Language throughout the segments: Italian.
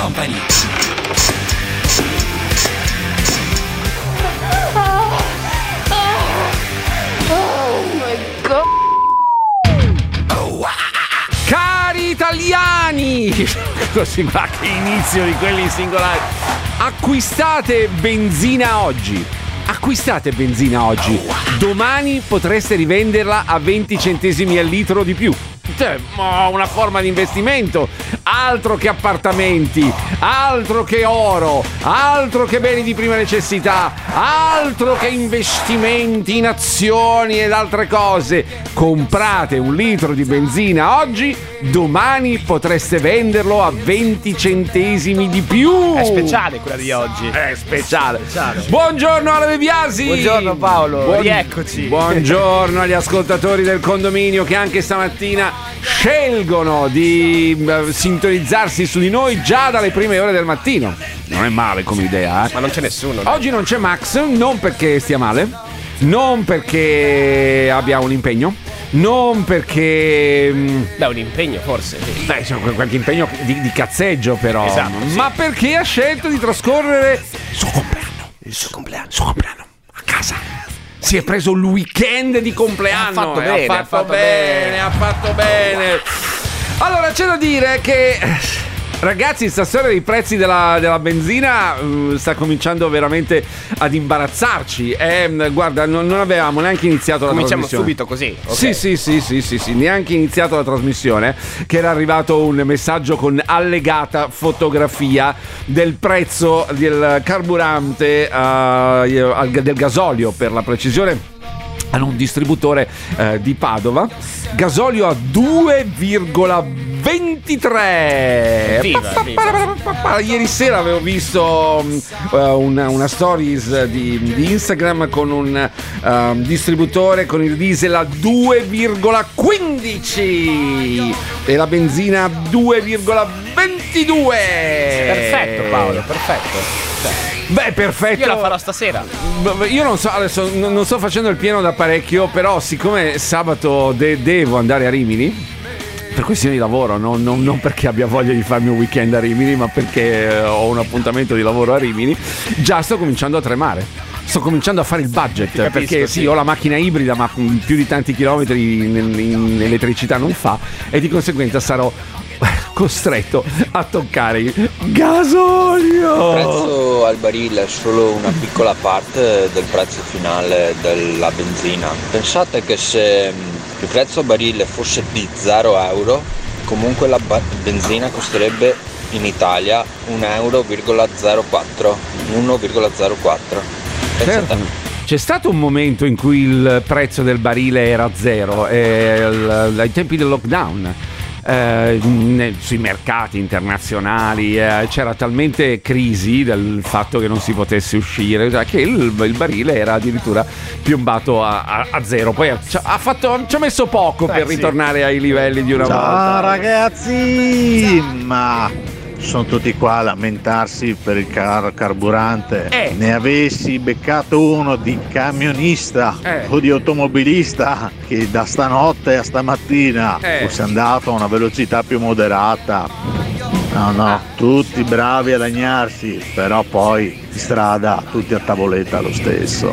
Company. Cari italiani! Così va che inizio di quelli singolari. Acquistate benzina oggi. Acquistate benzina oggi. Domani potreste rivenderla a 20 centesimi al litro di più. Cioè, una forma di investimento. Altro che appartamenti, altro che oro, altro che beni di prima necessità, altro che investimenti in azioni ed altre cose. Comprate un litro di benzina oggi, domani potreste venderlo a 20 centesimi di più. È speciale quella di oggi. È speciale. Speciale. Buongiorno Ale De Biasi. Buongiorno Paolo, Buon- rieccoci. Buongiorno agli ascoltatori del condominio che anche stamattina scelgono di eh, sintonizzarsi su di noi già dalle prime ore del mattino. Non è male come idea, eh? Ma non c'è nessuno. no? Oggi non c'è Max, non perché stia male, non perché abbia un impegno, non perché... mm, Beh, un impegno forse. Beh, insomma, quel- qualche impegno di, di cazzeggio però. Esatto, sì. Ma perché ha scelto di trascorrere il suo compleanno. Il suo compleanno. Il suo compleanno. A casa. Si è preso il weekend di compleanno. Ha fatto e bene, ha ha fatto, fatto bene, bene. ha fatto bene. Allora, c'è da dire che. Ragazzi, sta storia dei prezzi della, della benzina eh, sta cominciando veramente ad imbarazzarci. Eh, guarda, non, non avevamo neanche iniziato la Cominciamo trasmissione. subito così. ok? Sì, sì, sì, sì, sì, sì, neanche iniziato la trasmissione che era arrivato un messaggio con allegata fotografia del prezzo del carburante al- del gasolio per la precisione hanno un distributore eh, di Padova gasolio a 2,23 Evviva, Pa, pa, evviva. pa, pa, pa, pa. ieri sera avevo visto mm, eh, una, una stories di, di Instagram con un ehm, distributore con il diesel a 2,15 e la benzina a 2,22 Perfetto Paolo, perfetto. Cioè, beh perfetto io la farò stasera. Io non so, adesso non sto facendo il pieno da parecchio, però siccome sabato de- devo andare a Rimini, per questioni di lavoro, non, non- non perché abbia voglia di farmi un weekend a Rimini, ma perché eh, ho un appuntamento di lavoro a Rimini, già sto cominciando a tremare. Sto cominciando a fare il budget capisco, perché sì, sì. ho la macchina ibrida, ma più di tanti chilometri in, in elettricità non fa, e di conseguenza sarò costretto a toccare il Il gasolio. prezzo al barile è solo una piccola parte del prezzo finale della benzina. Pensate che se mh, il prezzo a barile fosse di 0 euro, comunque la benzina costerebbe in Italia 1,04 1,04 Pensate. Certo. C'è stato un momento in cui il prezzo del barile era zero, eh, il- ai tempi del lockdown. Eh, ne- sui mercati internazionali eh, c'era talmente crisi del fatto che non si potesse uscire cioè, che il, il barile era addirittura piombato a, a- a zero poi ci ha fatto- ci ha messo poco Eh, per sì. ritornare ai livelli di una volta Ciao ragazzi! Ma sono tutti qua a lamentarsi per il car- carburante. Eh. Ne avessi beccato uno di camionista Eh. o di automobilista che da stanotte a stamattina Eh. fosse andato a una velocità più moderata. No, no, tutti bravi a lagnarsi, però poi in strada tutti a tavoletta lo stesso.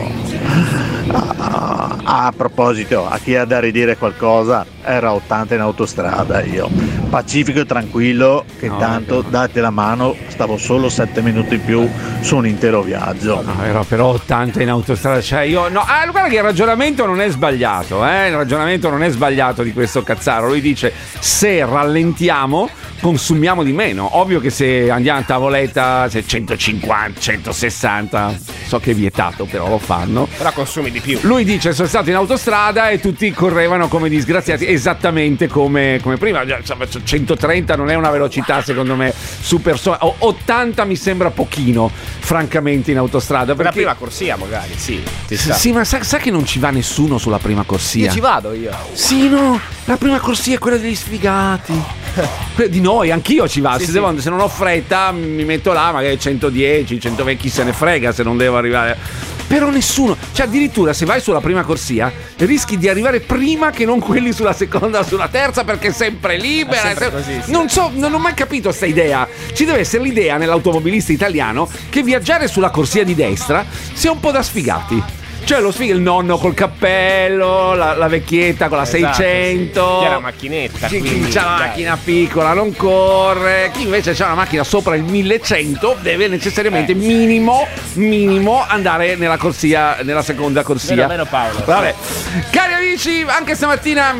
Ah, a proposito, a chi ha da ridire qualcosa, era 80 in autostrada io. Pacifico e tranquillo, che No, tanto no. date la mano, stavo solo 7 minuti in più su un intero viaggio. No, era però 80 in autostrada. Cioè, io. No, ah, guarda che il ragionamento non è sbagliato, eh? Il ragionamento non è sbagliato di questo cazzaro. Lui dice: se rallentiamo, consumiamo di meno. Ovvio che se andiamo a tavoletta, se 150, 160, so che è vietato, però lo fanno. Però consumi di più. Lui dice: Sono stato in autostrada e tutti correvano come disgraziati, esattamente come, come prima. Già, insomma, 130 non è una velocità, secondo me, super. so- o- 80 mi sembra pochino, francamente, in autostrada. Per la Perché prima corsia magari, sì. Sì, ma sa, sa che non ci va nessuno sulla prima corsia? Io ci vado io. Sì, no, la prima corsia è quella degli sfigati. Di noi, anch'io ci vado. Sì, se, sì. devo- se non ho fretta, mi metto là, magari 110, 120, chi se ne frega se non devo arrivare. Però nessuno, cioè addirittura se vai sulla prima corsia rischi di arrivare prima che non quelli sulla seconda o sulla terza perché è sempre libera. È sempre così, sì. Non so, non ho mai capito questa idea. Ci deve essere l'idea nell'automobilista italiano che viaggiare sulla corsia di destra sia un po' da sfigati. Cioè lo sfiga il nonno col cappello, la, la vecchietta con la Esatto, 600. sì. Chi ha la macchinetta, Chi, chi quindi, ha la macchina piccola non corre. Chi invece ha una macchina sopra il 1100 deve necessariamente Eh, minimo, minimo andare nella corsia, nella seconda corsia. Vero, vero, Paolo. Vabbè. Cari amici, anche stamattina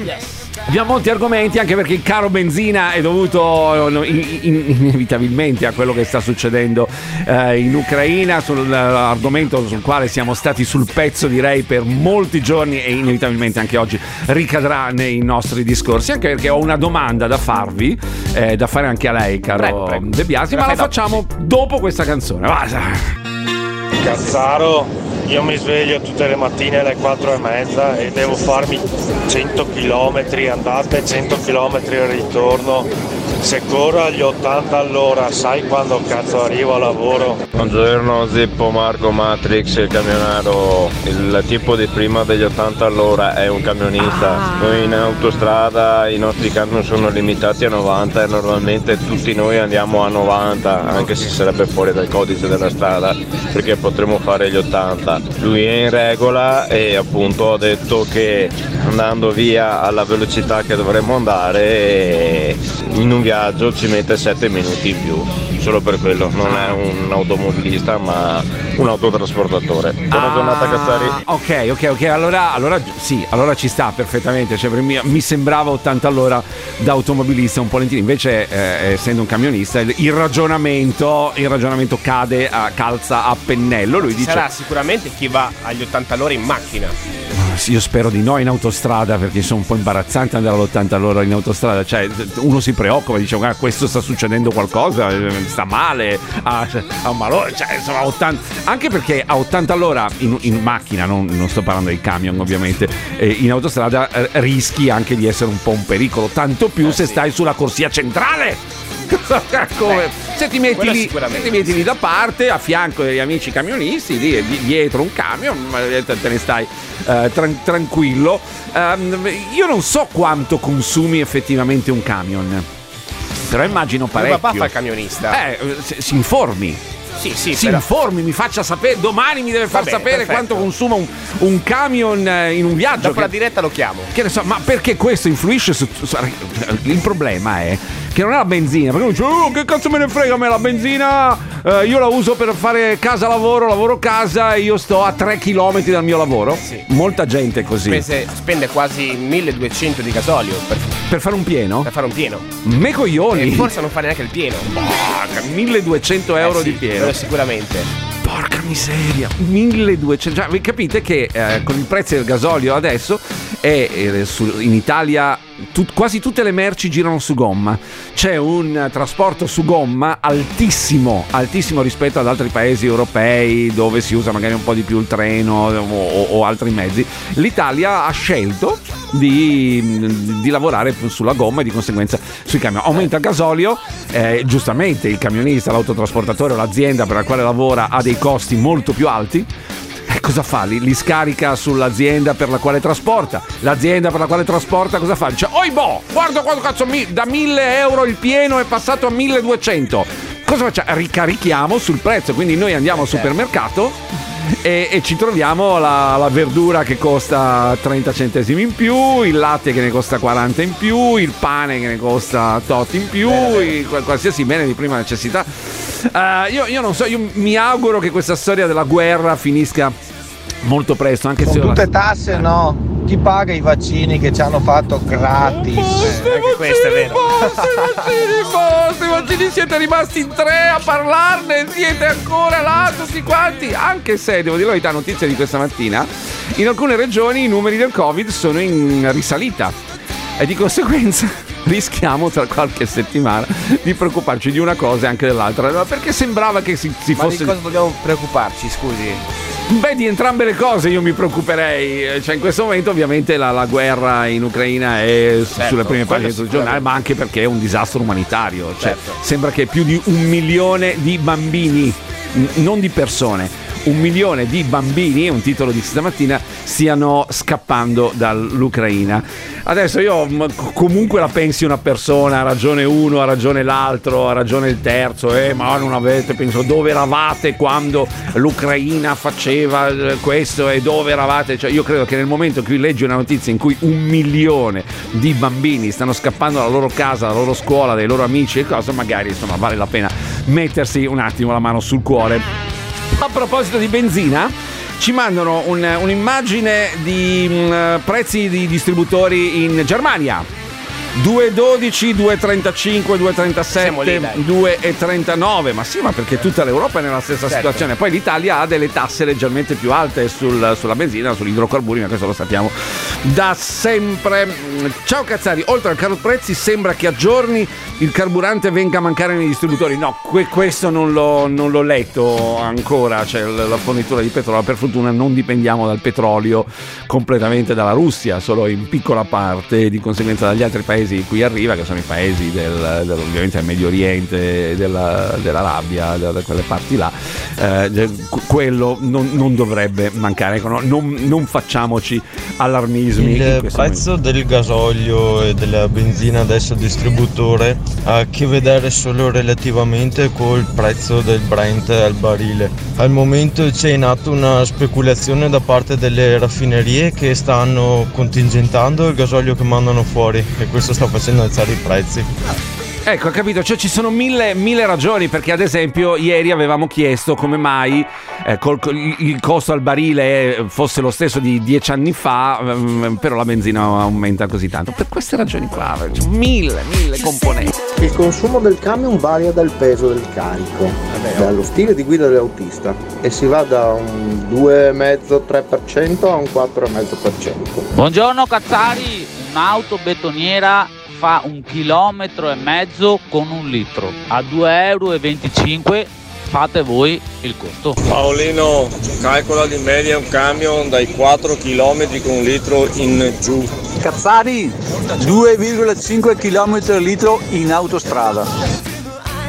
abbiamo molti argomenti, anche perché il caro benzina è dovuto in- in- inevitabilmente a quello che sta succedendo eh, in Ucraina, sull'argomento sul quale siamo stati sul pezzo direi per molti giorni e inevitabilmente anche oggi ricadrà nei nostri discorsi, anche perché ho una domanda da farvi, eh, da fare anche a lei, caro Prego, prego. De Biasi, ma la facciamo dopo questa canzone. Va. Cazzaro, io mi sveglio tutte le mattine alle 4 e mezza e devo farmi 100 km andata e 100 km ritorno. Se corro agli 80 all'ora, sai quando cazzo arrivo a lavoro? Buongiorno Zippo, Marco Matrix, il camionaro, il tipo di prima degli 80 all'ora è un camionista. Noi in autostrada i nostri camion sono limitati a 90 e normalmente tutti noi andiamo a 90, anche se sarebbe fuori dal codice della strada, perché potremmo fare gli 80. Lui è in regola e appunto ha detto che andando via alla velocità che dovremmo andare in un viaggio ci mette 7 minuti in più. Solo per quello, non è un automobilista ma un autotrasportatore. Buona giornata Cazzari. Ah, Ok, ok, ok. Allora, allora sì, allora ci sta perfettamente. Cioè, per me- mi sembrava 80 all'ora da automobilista un po' lentino. Invece, eh, essendo un camionista, il, il ragionamento, il ragionamento cade a calza a pennello. Lui Ci dice: sarà sicuramente chi va agli 80 all'ora in macchina. Io spero di no in autostrada perché sono un po' imbarazzante andare all'80 all'ora in autostrada. Cioè, uno si preoccupa, dice: Guarda, questo sta succedendo qualcosa, eh, sta male, ha, ha un malore. Cioè, insomma, 80 anche perché a 80 all'ora in, in macchina, non, non sto parlando dei camion, ovviamente, eh, in autostrada eh, rischi anche di essere un po' un pericolo. Tanto più se sì. stai sulla corsia centrale. Come- se ti metti lì, se ti metti lì da parte a fianco degli amici camionisti lì di- dietro un camion ma te ne stai eh, tran- tranquillo Ehm, io non so quanto consumi effettivamente un camion però immagino parecchio papà fa il camionista. eh, si informi sì, sì, si però- informi mi faccia sapere domani mi deve far bene, sapere perfetto. quanto consuma un, un camion eh, in un viaggio Dopo che- la diretta lo chiamo. che ne so, ma perché questo influisce su- Il problema è che non è la benzina, perché uno dice, oh, che cazzo me ne frega a me la benzina? eh, io la uso per fare casa lavoro, lavoro casa e io sto a 3 km dal mio lavoro. Sì. Molta gente è così. Spese- spende quasi 1200 di gasolio per, Per fare un pieno? per fare un pieno. Me coglioni. E forse non fa neanche il pieno. Porca, 1200 euro Eh sì, di pieno. quello sicuramente. Porca miseria, 1200. Cioè, capite che eh, con il prezzo del gasolio adesso è, eh, su- in Italia tut- quasi tutte le merci girano su gomma. C'è un trasporto su gomma altissimo, altissimo rispetto ad altri paesi europei dove si usa magari un po' di più il treno o, o- o altri mezzi. L'Italia ha scelto di, di lavorare sulla gomma e di conseguenza sui camion. Aumenta il gasolio, eh, giustamente il camionista, l'autotrasportatore o l'azienda per la quale lavora ha dei costi molto più alti. E cosa fa? Li, li scarica sull'azienda per la quale trasporta. L'azienda per la quale trasporta cosa fa? Dice, oi boh, guarda quanto cazzo mi, da 1000 euro il pieno è passato a 1200. Cosa facciamo? Ricarichiamo sul prezzo, quindi noi andiamo al supermercato e, e ci troviamo la, la verdura che costa 30 centesimi in più, il latte che ne costa 40 in più, il pane che ne costa tot in più, il- qual- qualsiasi bene di prima necessità. Eh, io, io non so, io mi auguro che questa storia della guerra finisca molto presto, anche se... Con tutte tasse no, chi paga i vaccini che ci hanno fatto gratis? Basta, anche questo è vero. Basta, i vaccini, basta, i vaccini siete rimasti in tre a parlarne, siete ancora là tutti quanti, anche se, devo dire la verità, notizia di questa mattina, in alcune regioni i numeri del Covid sono in risalita e di conseguenza rischiamo tra qualche settimana di preoccuparci di una cosa e anche dell'altra, perché sembrava che si, si Ma fosse... di cosa dobbiamo preoccuparci, scusi? Beh, di entrambe le cose io mi preoccuperei. Cioè, in questo momento, ovviamente, la, la guerra in Ucraina è Certo, sulle prime pagine del giornale, ma anche perché è un disastro umanitario. Cioè, Certo. sembra che più di un milione di bambini, n- non di persone, un milione di bambini, è un titolo di stamattina, stiano scappando dall'Ucraina. Adesso io comunque la pensi una persona, ha ragione uno, ha ragione l'altro, ha ragione il terzo, eh, ma non avete, penso, dove eravate quando l'Ucraina faceva eh, questo e dove eravate? Cioè, io credo che nel momento in cui leggi una notizia in cui un milione di bambini stanno scappando dalla loro casa, dalla loro scuola, dai loro amici e cose, magari insomma vale la pena mettersi un attimo la mano sul cuore. A proposito di benzina, ci mandano un- un'immagine di mm, prezzi di distributori in Germania. 2,12, 2,35, 2,37, lì, dai. 2,39. Ma sì, ma perché tutta l'Europa è nella stessa Certo. situazione. Poi l'Italia ha delle tasse leggermente più alte sul- sulla benzina, sugli idrocarburi, ma questo lo sappiamo da sempre. Ciao Cazzari, oltre al caro prezzi sembra che a giorni il carburante venga a mancare nei distributori. No, que- questo non l'ho, non l'ho letto ancora, cioè la fornitura di petrolio. Per fortuna non dipendiamo dal petrolio completamente dalla Russia, solo in piccola parte, di conseguenza dagli altri paesi in cui arriva, che sono i paesi del, del- ovviamente del Medio Oriente, della, dell'Arabia, da, da quelle parti là. Eh, quello non, non dovrebbe mancare. Ecco, no, non, non facciamoci allarmismi. Il prezzo del gasolio e della benzina adesso al distributore ha a che vedere solo relativamente col prezzo del Brent al barile. Al momento c'è in atto una speculazione da parte delle raffinerie che stanno contingentando il gasolio che mandano fuori e questo sta facendo alzare i prezzi. Ecco, ho capito, cioè ci sono mille, mille ragioni perché ad esempio ieri avevamo chiesto come mai eh, col- il costo al barile fosse lo stesso di dieci anni fa, ehm, però la benzina aumenta così tanto. Per queste ragioni qua, cioè, mille, mille componenti. Il consumo del camion varia dal peso del carico, dallo stile di guida dell'autista e si va da un 2,5-3% a un 4,5%. Buongiorno Cazzari, un'auto betoniera fa un chilometro e mezzo con un litro a 2,25 euro fate voi il costo. Paolino, calcola di media un camion dai 4 km con un litro in giù. Cazzari 2,5 km al litro in autostrada.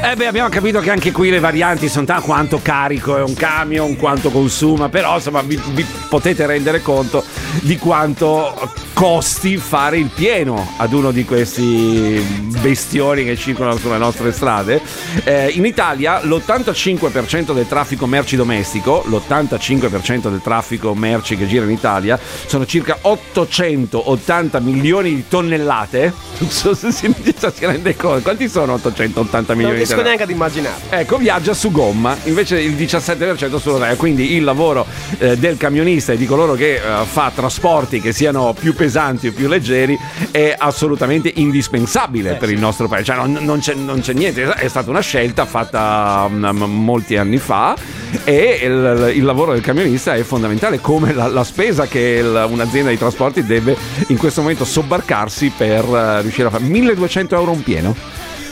Eh beh, abbiamo capito che anche qui le varianti sono tanto quanto carico è un camion, quanto consuma, però insomma vi, vi potete rendere conto di quanto costi fare il pieno ad uno di questi bestioni che circolano sulle nostre strade. Eh, in Italia l'85% del traffico merci domestico, l'85% del traffico merci che gira in Italia sono circa 880 milioni di tonnellate. Non so se si, si rende conto. Quanti sono 880 milioni Non riesco neanche ad immaginare. Ecco, viaggia su gomma, invece il 17% sulla rotaia. Quindi il lavoro eh, del camionista e di coloro che eh, fa trasporti che siano più pesanti o più leggeri è assolutamente indispensabile per il nostro paese. Cioè, non, non c'è, non c'è niente, è stata una scelta fatta mm, molti anni fa e il, il lavoro del camionista è fondamentale, come la, la spesa che il- un'azienda di trasporti deve in questo momento sobbarcarsi per eh, riuscire a fare 1200 euro un pieno.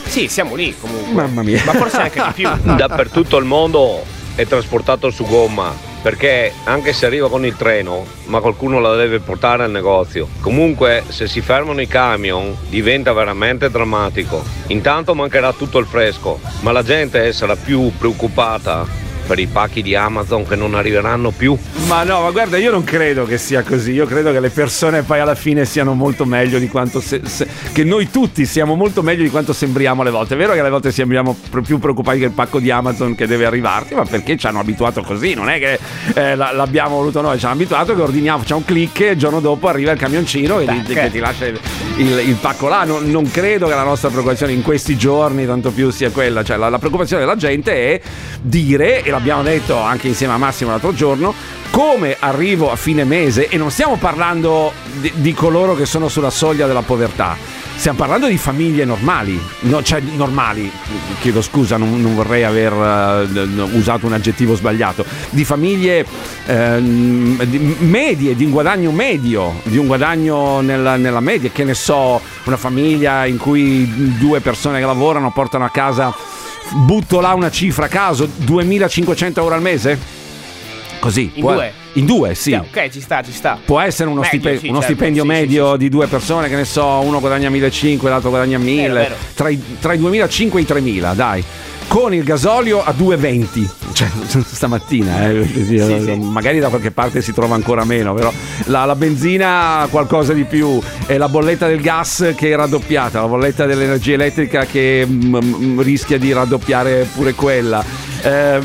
Sì, siamo lì comunque. Mamma mia. Ma forse anche di più. Dappertutto il mondo è trasportato su gomma. Perché anche se arriva con il treno, ma qualcuno la deve portare al negozio. Comunque, se si fermano i camion, diventa veramente drammatico. Intanto mancherà tutto il fresco, ma la gente sarà più preoccupata per i pacchi di Amazon che non arriveranno più. Ma no, ma guarda, io non credo che sia così. Io credo che le persone poi alla fine siano molto meglio di quanto. se- se- che noi tutti siamo molto meglio di quanto sembriamo alle volte. È vero che alle volte sembriamo più preoccupati che il pacco di Amazon che deve arrivarti, ma perché ci hanno abituato così? Non è che eh, la- l'abbiamo voluto noi, ci hanno abituato che ordiniamo, facciamo un click e il giorno dopo arriva il camioncino e ti, che ti lascia il, il- il pacco là. Non, non credo che la nostra preoccupazione in questi giorni, tanto più, sia quella. Cioè, la, la preoccupazione della gente è dire, e l'abbiamo detto anche insieme a Massimo l'altro giorno, come arrivo a fine mese, e non stiamo parlando di, di coloro che sono sulla soglia della povertà, stiamo parlando di famiglie normali, no, cioè normali, chiedo scusa, non, non vorrei aver eh, usato un aggettivo sbagliato, di famiglie ehm, di- medie, di un guadagno medio, di un guadagno nella, nella media, che ne so, una famiglia in cui due persone che lavorano portano a casa, butto là una cifra a caso, 2500 euro al mese? Così. In può- due? In due, sì. Cioè, ok, ci sta, ci sta. Può essere uno, Medio, stipe- sì, uno certo, stipendio sì, sì, medio di due persone, che ne so, uno guadagna 1.500, l'altro guadagna 1.000, vero. Tra, i, tra i 2.500 e i 3.000, dai. Con il gasolio a 2,20, cioè stamattina, eh, magari da qualche parte si trova ancora meno, però la, la benzina qualcosa di più e la bolletta del gas che è raddoppiata, la bolletta dell'energia elettrica che mm, mm, rischia di raddoppiare pure quella. Eh,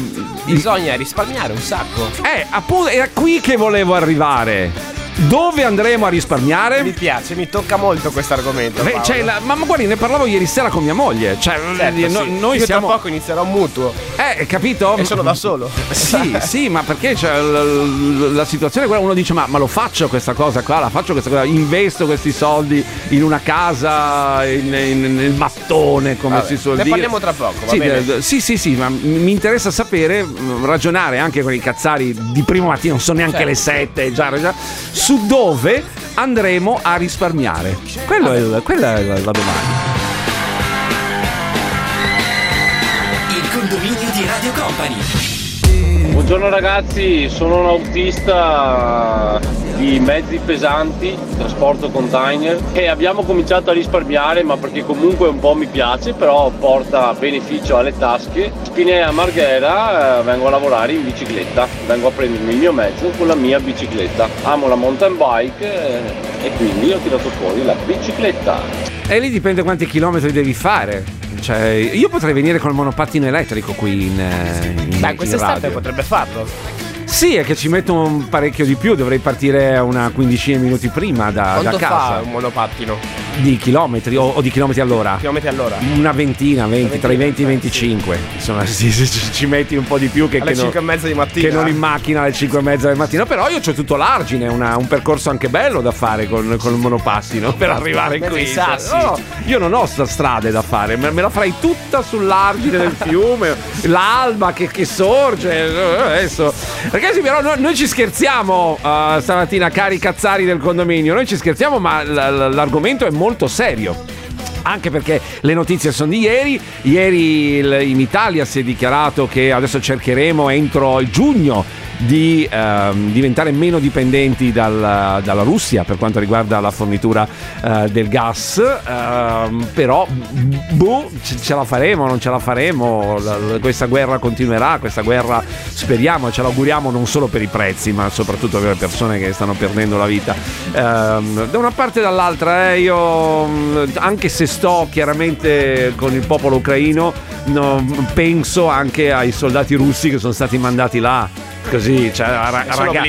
Bisogna risparmiare un sacco. eh, appunto, era qui che volevo arrivare. Dove andremo a risparmiare? Mi piace, mi tocca molto questo argomento. Cioè, la- ma, guardi, ne parlavo ieri sera con mia moglie. Cioè, Certo, no- sì. noi Io siamo. tra poco inizierò un mutuo. Eh, capito? E sono da solo. Sì, sì, ma perché cioè, la, la situazione è quella, uno dice: ma, ma lo faccio questa cosa qua, la faccio questa cosa, investo questi soldi in una casa, in- in- nel mattone, come Vabbè, si suol ne dire. parliamo tra poco, va sì, bene? sì, sì, sì, ma mi interessa sapere, ragionare anche con i cazzari di primo mattino, non sono neanche Certo. le sette, già, già, su dove andremo a risparmiare. Quello è quella è la, la domanda. Il condominio di Radio Company. Buongiorno ragazzi, sono un autista di mezzi pesanti, trasporto container e abbiamo cominciato a risparmiare ma perché comunque un po' mi piace, però porta beneficio alle tasche. Spinea Marghera eh, vengo a lavorare in bicicletta, vengo a prendermi il mio mezzo con la mia bicicletta. Amo la mountain bike eh, e quindi ho tirato fuori la bicicletta. E lì dipende quanti chilometri devi fare. Cioè, io potrei venire col monopattino elettrico qui in, eh, in Beh, in quest'estate radio. potrebbe farlo. Sì, è che ci metto un parecchio di più, dovrei partire una quindicina di minuti prima da, da casa. fa un monopattino? Di chilometri o, o di chilometri all'ora? Chilometri all'ora? Una ventina, 20, tra i 20 e i 25. Insomma, sì, sì, ci, metti un po' di più che, Alle che non- 5 e mezza di mattina. che non in macchina alle 5 e mezza del mattino. Però io ho tutto l'argine, una- un percorso anche bello da fare con, con il monopattino per arrivare Mezzo qui. sassi. No, no, io non ho strade da fare, me, me la farei tutta sull'argine del fiume, l'alba che, che sorge. eh, Ragazzi, però noi, noi ci scherziamo eh, stamattina, cari cazzari del condominio. Noi ci scherziamo, ma l- l- l'argomento è molto serio. Anche perché le notizie sono di ieri. Ieri il- in Italia si è dichiarato che adesso cercheremo entro giugno di ehm, diventare meno dipendenti dal- dalla Russia per quanto riguarda la fornitura eh, del gas. Ehm, però, boh, ce, la faremo, non ce la faremo. La- questa guerra continuerà. Questa guerra speriamo ce l'auguriamo non solo per i prezzi, ma soprattutto per le persone che stanno perdendo la vita. Ehm, da una parte e dall'altra, eh, io anche se sto chiaramente con il popolo ucraino, no, penso anche ai soldati russi che sono stati mandati là. Così, cioè, ra- raga-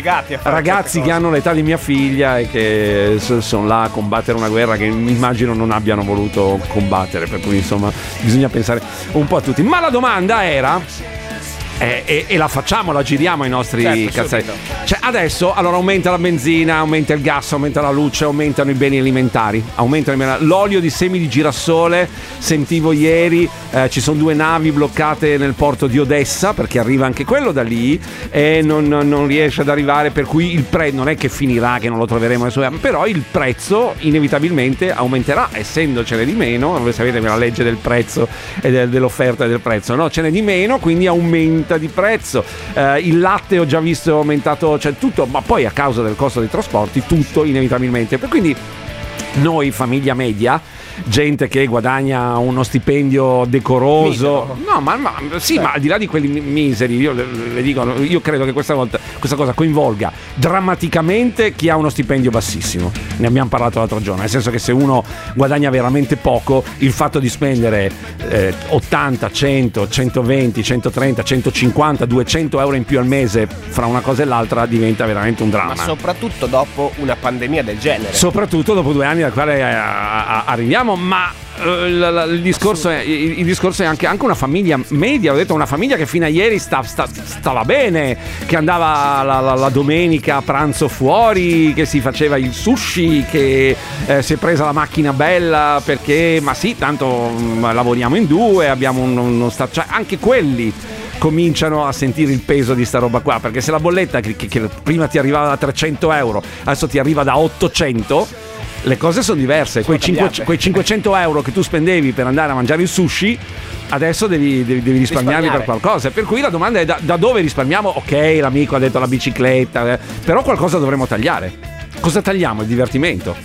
ragazzi che hanno l'età di mia figlia e che sono là a combattere una guerra che immagino non abbiano voluto combattere, per cui insomma bisogna pensare un po' a tutti. Ma la domanda era eh, e, e la facciamo, la giriamo ai nostri Certo, subito. Cioè, adesso allora aumenta la benzina, aumenta il gas, aumenta la luce, aumentano i beni alimentari, aumentano l'olio di semi di girasole. Sentivo ieri eh, ci sono due navi bloccate nel porto di Odessa perché arriva anche quello da lì e non, non- riesce ad arrivare. Per cui il prezzo non è che finirà, che non lo troveremo però il prezzo inevitabilmente aumenterà, essendocene di meno. Voi sapete la legge del prezzo e del- dell'offerta e del prezzo, no? Ce n'è di meno, quindi aumenta di prezzo. Eh, il latte ho già visto aumentato, cioè tutto, ma poi a causa del costo dei trasporti, tutto inevitabilmente. Per quindi noi, famiglia media, gente che guadagna uno stipendio decoroso, no, ma, ma- sì, ma al di là di quelli mi- miseri, io le, le dico, io credo che questa volta questa cosa coinvolga drammaticamente chi ha uno stipendio bassissimo. Ne abbiamo parlato l'altro giorno, nel senso che se uno guadagna veramente poco, il fatto di spendere eh, 80, 100, 120, 130, 150, 200 euro in più al mese fra una cosa e l'altra diventa veramente un dramma. Ma soprattutto dopo una pandemia del genere. Soprattutto dopo due anni dal quale eh, arriviamo, ma eh, la- il, discorso è, il, il discorso è anche, anche una famiglia media, ho detto una famiglia che fino a ieri sta- sta- stava bene, che andava la, la- la domenica a pranzo fuori, che si faceva il sushi, che eh, si è presa la macchina bella perché, ma sì, tanto mm, lavoriamo in due, abbiamo un- uno sta- cioè, anche quelli cominciano a sentire il peso di sta roba qua perché se la bolletta che, che- che prima ti arrivava da 300 euro adesso ti arriva da 800 le cose sono diverse quei, cambiate. cinque- quei 500 euro che tu spendevi per andare a mangiare il sushi adesso devi, devi- devi risparmiarli per qualcosa. Per cui la domanda è da, da dove risparmiamo? Ok, l'amico ha detto la bicicletta, eh, però qualcosa dovremmo tagliare. Cosa tagliamo? Il divertimento.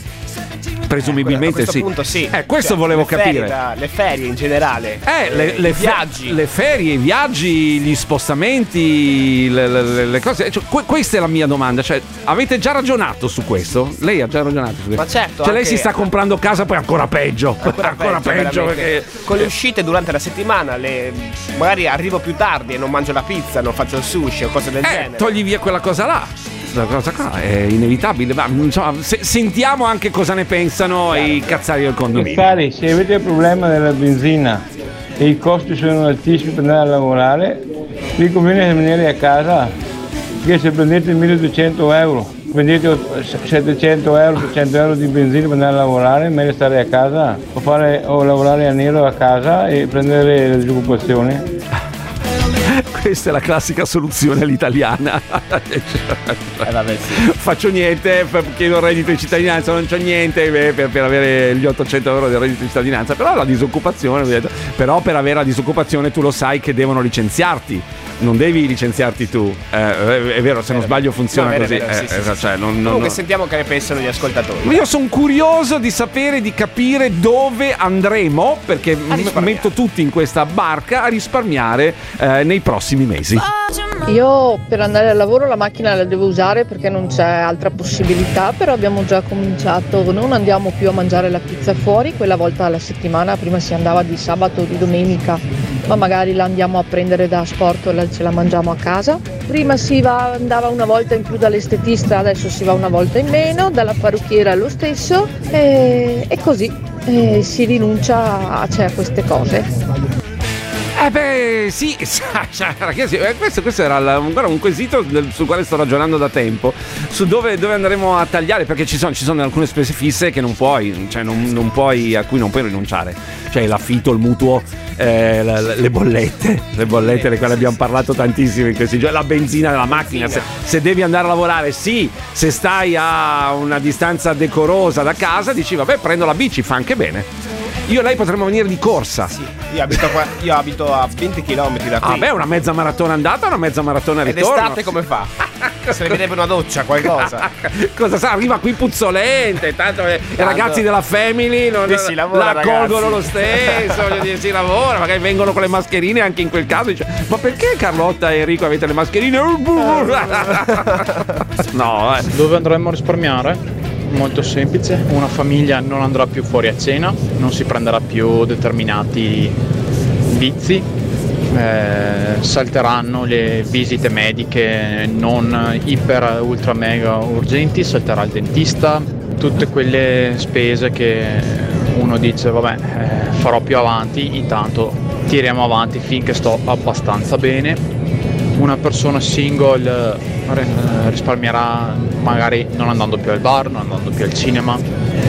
Presumibilmente a questo sì. punto sì. Eh, questo Cioè, volevo le ferie capire. da- le ferie in generale. Eh, le, le fe- viaggi. le ferie, i viaggi, gli spostamenti, le, le- le- cose. Cioè, que- questa è la mia domanda. Cioè, avete già ragionato su questo? Lei ha già ragionato su questo? Ma certo, Cioè, lei si sta comprando casa, poi ancora peggio. Ancora, peggio, peggio veramente. perché. con le uscite durante la settimana magari arrivo più tardi e non mangio la pizza non faccio il sushi o cose del Eh, genere togli via quella cosa là. Quella cosa qua è inevitabile. Ma insomma, se- sentiamo anche cosa ne pensano i cazzari del condominio. Cari, se avete il problema della benzina e i costi sono altissimi per andare a lavorare, vi conviene rimanere a casa, perché se prendete 1200 euro, prendete 700 euro, 800 euro di benzina per andare a lavorare, meglio stare a casa o, fare, o lavorare a nero a casa e prendere la disoccupazione. Questa è la classica soluzione all'italiana. Faccio niente, chiedo il reddito di cittadinanza, non c'ho niente beh, per, per avere gli 800 euro del reddito di cittadinanza. Però la disoccupazione, però per avere la disoccupazione tu lo sai che devono licenziarti. Non devi licenziarti tu, Eh, è, vero, se non sbaglio funziona No, vero, così. vero, sì, Eh, sì, sì. cioè, non- non- comunque non- sentiamo che ne pensano gli ascoltatori ma io sono curioso di sapere, di capire dove andremo, perché metto tutti in questa barca a risparmiare eh, nei prossimi mesi. Io per andare al lavoro la macchina la devo usare perché non c'è altra possibilità, però abbiamo già cominciato, non andiamo più a mangiare la pizza fuori, quella volta alla settimana, prima si andava di sabato o di domenica, ma magari la andiamo a prendere da sport e ce la mangiamo a casa. Prima si va- andava una volta in più dall'estetista, adesso si va una volta in meno, dalla parrucchiera lo stesso e, e così eh, si rinuncia a, cioè, a queste cose. Eh beh, sì, eh, questo, questo era un quesito sul quale sto ragionando da tempo, su dove, dove andremo a tagliare, perché ci sono, ci sono alcune spese fisse che non puoi, cioè non, non puoi, a cui non puoi rinunciare, cioè l'affitto, il mutuo, eh, la- la- le bollette, le bollette delle quali abbiamo parlato tantissimo in questi giorni, la benzina della macchina, se, se devi andare a lavorare, sì, se stai a una distanza decorosa da casa, dici vabbè prendo la bici, fa anche bene. Io e lei potremmo venire di corsa. io abito, qua- io abito a 20 km da qui Ah beh, una mezza maratona andata, una mezza maratona ed ritorno. estate come fa? servirebbe una doccia qualcosa Cosa sa? Arriva qui puzzolente, tanto eh, i ragazzi della Family non, si lavora, la accolgono lo stesso, voglio dire, si lavora, magari vengono con le mascherine anche in quel caso. Dice, ma perché Carlotta e Enrico avete le mascherine? no, eh. Dove andremo a risparmiare? Molto semplice, una famiglia non andrà più fuori a cena, non si prenderà più determinati vizi, eh, salteranno le visite mediche non iper ultra mega urgenti, salterà il dentista, tutte quelle spese che uno dice vabbè eh, farò più avanti, intanto tiriamo avanti finché sto abbastanza bene. Una persona single eh, risparmierà magari non andando più al bar, non andando più al cinema,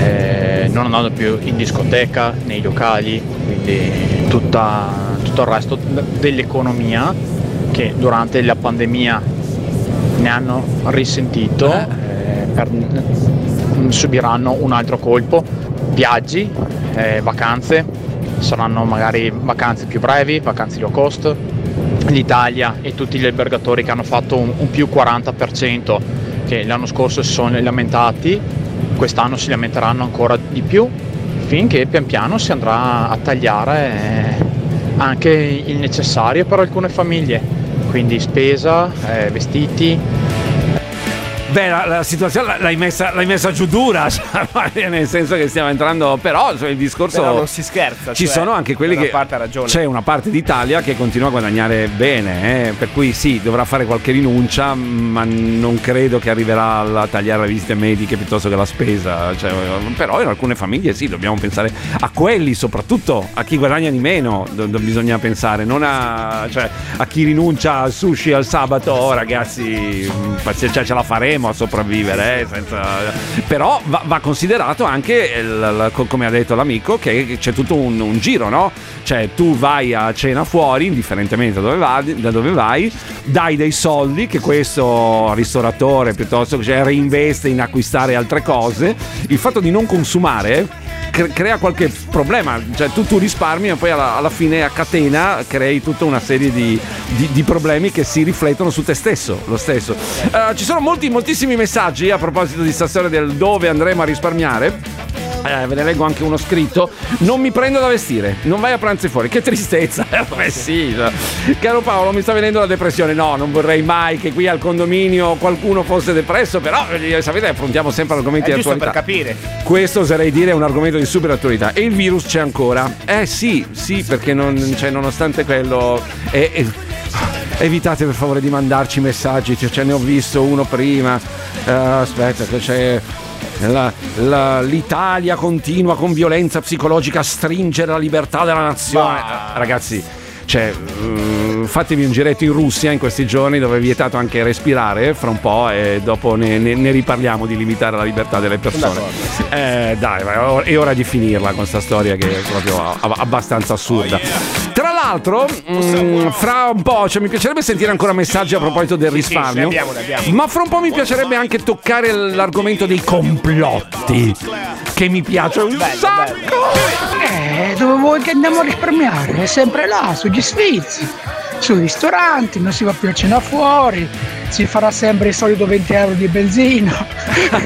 eh, non andando più in discoteca, nei locali, quindi tutta- tutto il resto dell'economia che durante la pandemia ne hanno risentito, eh, per- subiranno un altro colpo, viaggi, eh, vacanze, saranno magari vacanze più brevi, vacanze low cost, l'Italia e tutti gli albergatori che hanno fatto un, un più 40% che l'anno scorso si sono lamentati, quest'anno si lamenteranno ancora di più finché pian piano si andrà a tagliare eh, anche il necessario per alcune famiglie, quindi spesa, eh, vestiti, Beh, la, la situazione l'hai messa, l'hai messa giù dura, cioè, nel senso che stiamo entrando, però insomma, il discorso... Però non si scherza, Ci cioè, sono anche quelli che... C'è una parte d'Italia che continua a guadagnare bene, eh, per cui sì, dovrà fare qualche rinuncia, ma non credo che arriverà a tagliare le visite mediche piuttosto che la spesa. Cioè, però in alcune famiglie sì, dobbiamo pensare a quelli, soprattutto a chi guadagna di meno, do- do- bisogna pensare, non a, cioè, a chi rinuncia al sushi al sabato, oh, ragazzi, pazienza, cioè, ce la faremo a sopravvivere, eh, senza- però va, va considerato anche, il- il- co- come ha detto l'amico, che c'è tutto un, un giro, no? Cioè tu vai a cena fuori, indifferentemente da dove, vai, da dove vai, dai dei soldi che questo ristoratore piuttosto che cioè, reinveste in acquistare altre cose. Il fatto di non consumare crea qualche problema. Cioè, tu, tu risparmi, ma poi alla, alla fine a catena crei tutta una serie di, di- di problemi che si riflettono su te stesso. Lo stesso. Eh, ci sono molti, moltissimi messaggi a proposito di stasera del dove andremo a risparmiare. Eh, ve ne leggo anche uno scritto. Non mi prendo da vestire, non vai a pranzo fuori. Che tristezza. Eh sì. Caro Paolo, mi sta venendo la depressione. No, non vorrei mai che qui al condominio qualcuno fosse depresso, però eh, sapete, affrontiamo sempre argomenti È di giusto per attualità. capire. Questo oserei dire è un argomento di super attualità. E il virus c'è ancora? Eh sì, sì, perché non, cioè, nonostante quello. è- è- Evitate per favore di mandarci messaggi, cioè, ce ne ho visto uno prima. Eh, aspetta, che c'è. La- la- L'Italia continua con violenza psicologica a stringere la libertà della nazione. Eh, Ragazzi, cioè, mm, fatevi un giretto in Russia in questi giorni dove è vietato anche respirare fra un po' e dopo ne, ne- ne riparliamo di limitare la libertà delle persone. Eh, dai, è ora di finirla con questa storia che è proprio abbastanza assurda. Tra l'altro, mm, fra un po', cioè, mi piacerebbe sentire ancora messaggi a proposito del risparmio. ne abbiamo. Ma fra un po' mi piacerebbe anche toccare l'argomento dei complotti. Che mi piace un sacco. Eh, dove vuoi che andiamo a risparmiare? È sempre là, sugli sfizi, sui ristoranti, non si va più a cena fuori, si farà sempre il solito 20 euro di benzina,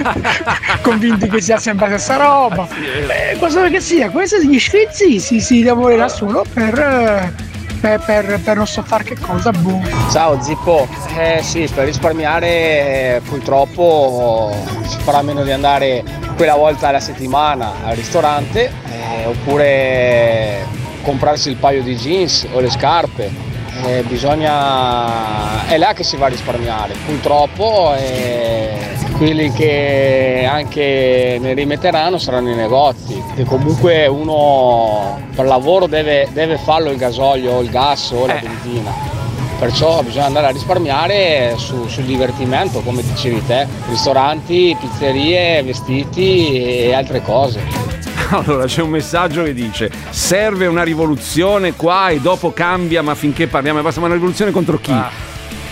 convinti che sia sempre la stessa roba. Eh, cosa che sia? Questi degli sfizi si, si lavorerà solo per, eh, per, per- per non so fare che cosa, boh. Ciao Zippo, eh sì, per risparmiare purtroppo si farà meno di andare quella volta alla settimana al ristorante eh, oppure comprarsi il paio di jeans o le scarpe. Eh, bisogna... è là che si va a risparmiare, purtroppo eh, quelli che anche ne rimetteranno saranno i negozi, che comunque uno per lavoro deve, deve farlo il gasolio o il gas o la benzina. Perciò bisogna andare a risparmiare su- sul divertimento, come dicevi te, ristoranti, pizzerie, vestiti e altre cose. Allora c'è un messaggio che dice serve una rivoluzione qua e dopo cambia ma finché parliamo e basta ma una rivoluzione contro chi?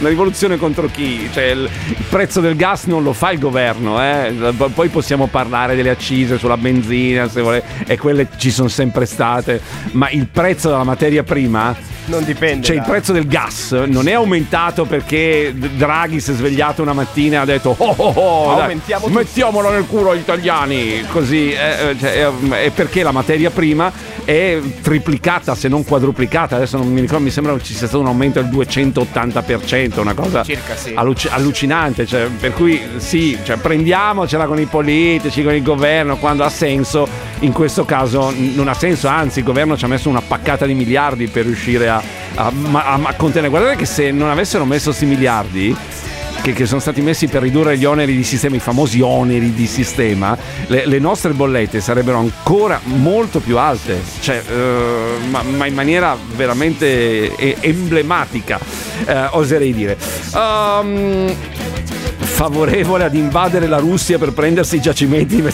Una rivoluzione contro chi? Cioè il, il prezzo del gas non lo fa il governo, eh? Poi possiamo parlare delle accise sulla benzina se vuole, e quelle ci sono sempre state, ma il prezzo della materia prima Non dipende. cioè il da- prezzo del gas non è aumentato perché Draghi si è svegliato una mattina e ha detto oh oh oh dai, Aumentiamo tutti." mettiamolo nel culo agli italiani così eh, eh, cioè, è, è perché la materia prima è triplicata se non quadruplicata adesso non mi ricordo mi sembra che ci sia stato un aumento del 280% una cosa Circa, sì. alluci- allucinante cioè, per cui sì cioè, prendiamocela con i politici con il governo quando ha senso in questo caso non ha senso anzi il governo ci ha messo una paccata di miliardi per riuscire a, a, a- a contenere guardate che se non avessero messo questi miliardi che, che sono stati messi per ridurre gli oneri di sistema, i famosi oneri di sistema, le, le nostre bollette sarebbero ancora molto più alte, cioè, eh, ma, ma in maniera veramente emblematica, eh, oserei dire. Ehm, favorevole ad invadere la Russia per prendersi i giacimenti.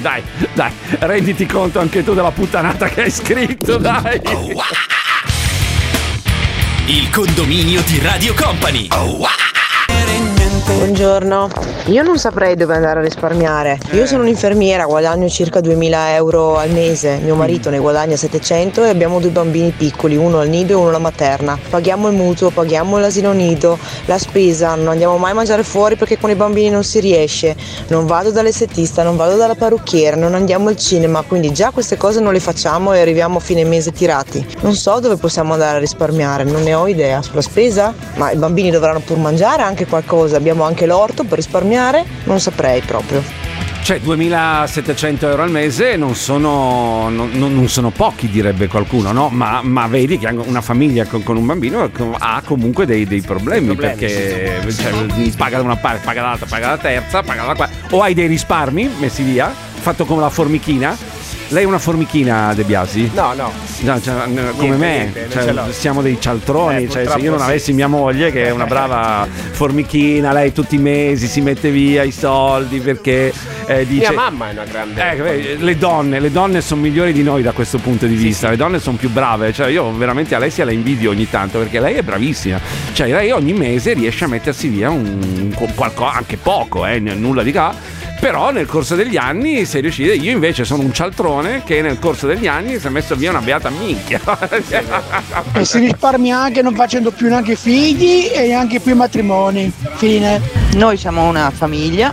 dai, dai, renditi conto anche tu della puttanata che hai scritto, dai. Il condominio di Radio Company. Buongiorno, io non saprei dove andare a risparmiare. Io sono un'infermiera, guadagno circa 2000 euro al mese, mio marito ne guadagna 700 e abbiamo due bambini piccoli, uno al nido e uno alla materna. Paghiamo il mutuo, paghiamo l'asilo nido, la spesa, non andiamo mai a mangiare fuori perché con i bambini non si riesce. Non vado dall'estetista, non vado dalla parrucchiera, non andiamo al cinema, quindi già queste cose non le facciamo e arriviamo a fine mese tirati. Non so dove possiamo andare a risparmiare, non ne ho idea. Sulla spesa? Ma i bambini dovranno pur mangiare anche qualcosa, abbiamo anche l'orto per risparmiare? Non saprei proprio. Cioè 2700 euro al mese non sono, non, non- sono pochi direbbe qualcuno, no? Ma, ma vedi che anche una famiglia con, con un bambino ha comunque dei, dei problemi, problemi, perché cioè, paga da una parte, paga dall'altra, paga la terza, paga la quarta. O hai dei risparmi messi via, fatto come la formichina. Lei è una formichina De Biasi? No, no. No, cioè, come me, niente, cioè, siamo dei cialtroni. Eh, cioè, se io non sì. avessi mia moglie, che è una brava formichina, lei tutti i mesi si mette via i soldi perché eh, dice. Mia mamma è una grande. Eh, le donne, le donne sono migliori di noi da questo punto di vista. Le donne sono più brave. Cioè, io veramente Alessia la invidio ogni tanto perché lei è bravissima. Cioè, lei ogni mese riesce a mettersi via un qualcosa, anche poco, eh, nulla di ca. però nel corso degli anni sei riuscito. Io invece sono un cialtrone che nel corso degli anni si è messo via una beata minchia. E si risparmia anche non facendo più neanche figli e neanche più matrimoni. Fine. Noi siamo una famiglia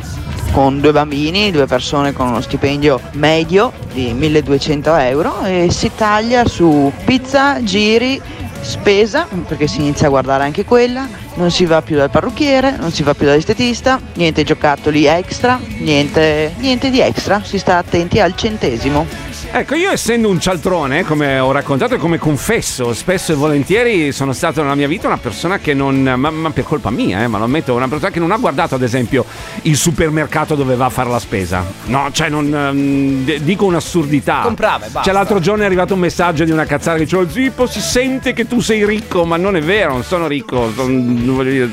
con due bambini, due persone con uno stipendio medio di 1200 euro e si taglia su pizza, giri, spesa, perché si inizia a guardare anche quella, non si va più dal parrucchiere, non si va più dall'estetista, niente giocattoli extra, niente, niente di extra, si sta attenti al centesimo. Ecco, io essendo un cialtrone, come ho raccontato e come confesso, spesso e volentieri sono stato nella mia vita una persona che non, ma, ma per colpa mia, eh, ma lo ammetto, una persona che non ha guardato ad esempio il supermercato dove va a fare la spesa. No, cioè non d- dico un'assurdità. Comprava basta. Cioè l'altro giorno è arrivato un messaggio di una cazzata che diceva Zippo si sente che tu sei ricco, ma non è vero, non sono ricco, son- voglio dire,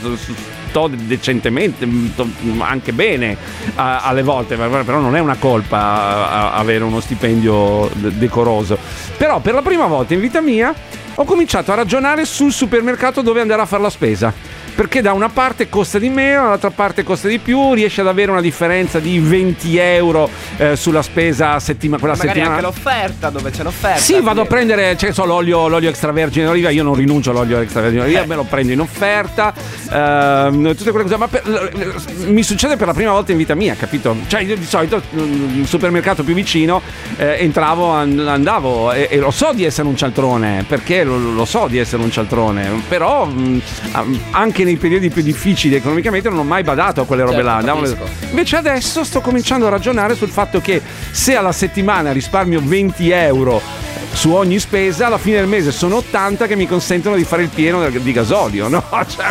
sto decentemente, sto anche bene alle volte, però non è una colpa avere uno stipendio de- decoroso. Però per la prima volta in vita mia ho cominciato a ragionare sul supermercato dove andare a fare la spesa. Perché da una parte costa di meno, dall'altra parte costa di più, riesce ad avere una differenza di 20 euro eh, sulla spesa settima- quella Magari settimana. anche l'offerta, dove c'è l'offerta. Sì, vado a prendere, cioè, so, l'olio, l'olio extravergine d'oliva, io non rinuncio all'olio extravergine d'oliva, me lo prendo in offerta, ehm, tutte quelle cose, ma per- mi succede per la prima volta in vita mia, capito? Cioè io di solito mm, il supermercato più vicino eh, entravo, an- andavo e, e lo so di essere un cialtrone, perché lo, lo so di essere un cialtrone, però mh, anche nei periodi più difficili economicamente non ho mai badato a quelle robe Certo, là. andavo- capisco. Invece adesso sto cominciando a ragionare sul fatto che se alla settimana risparmio 20 euro su ogni spesa, alla fine del mese sono 80 che mi consentono di fare il pieno di gasolio, no? Cioè,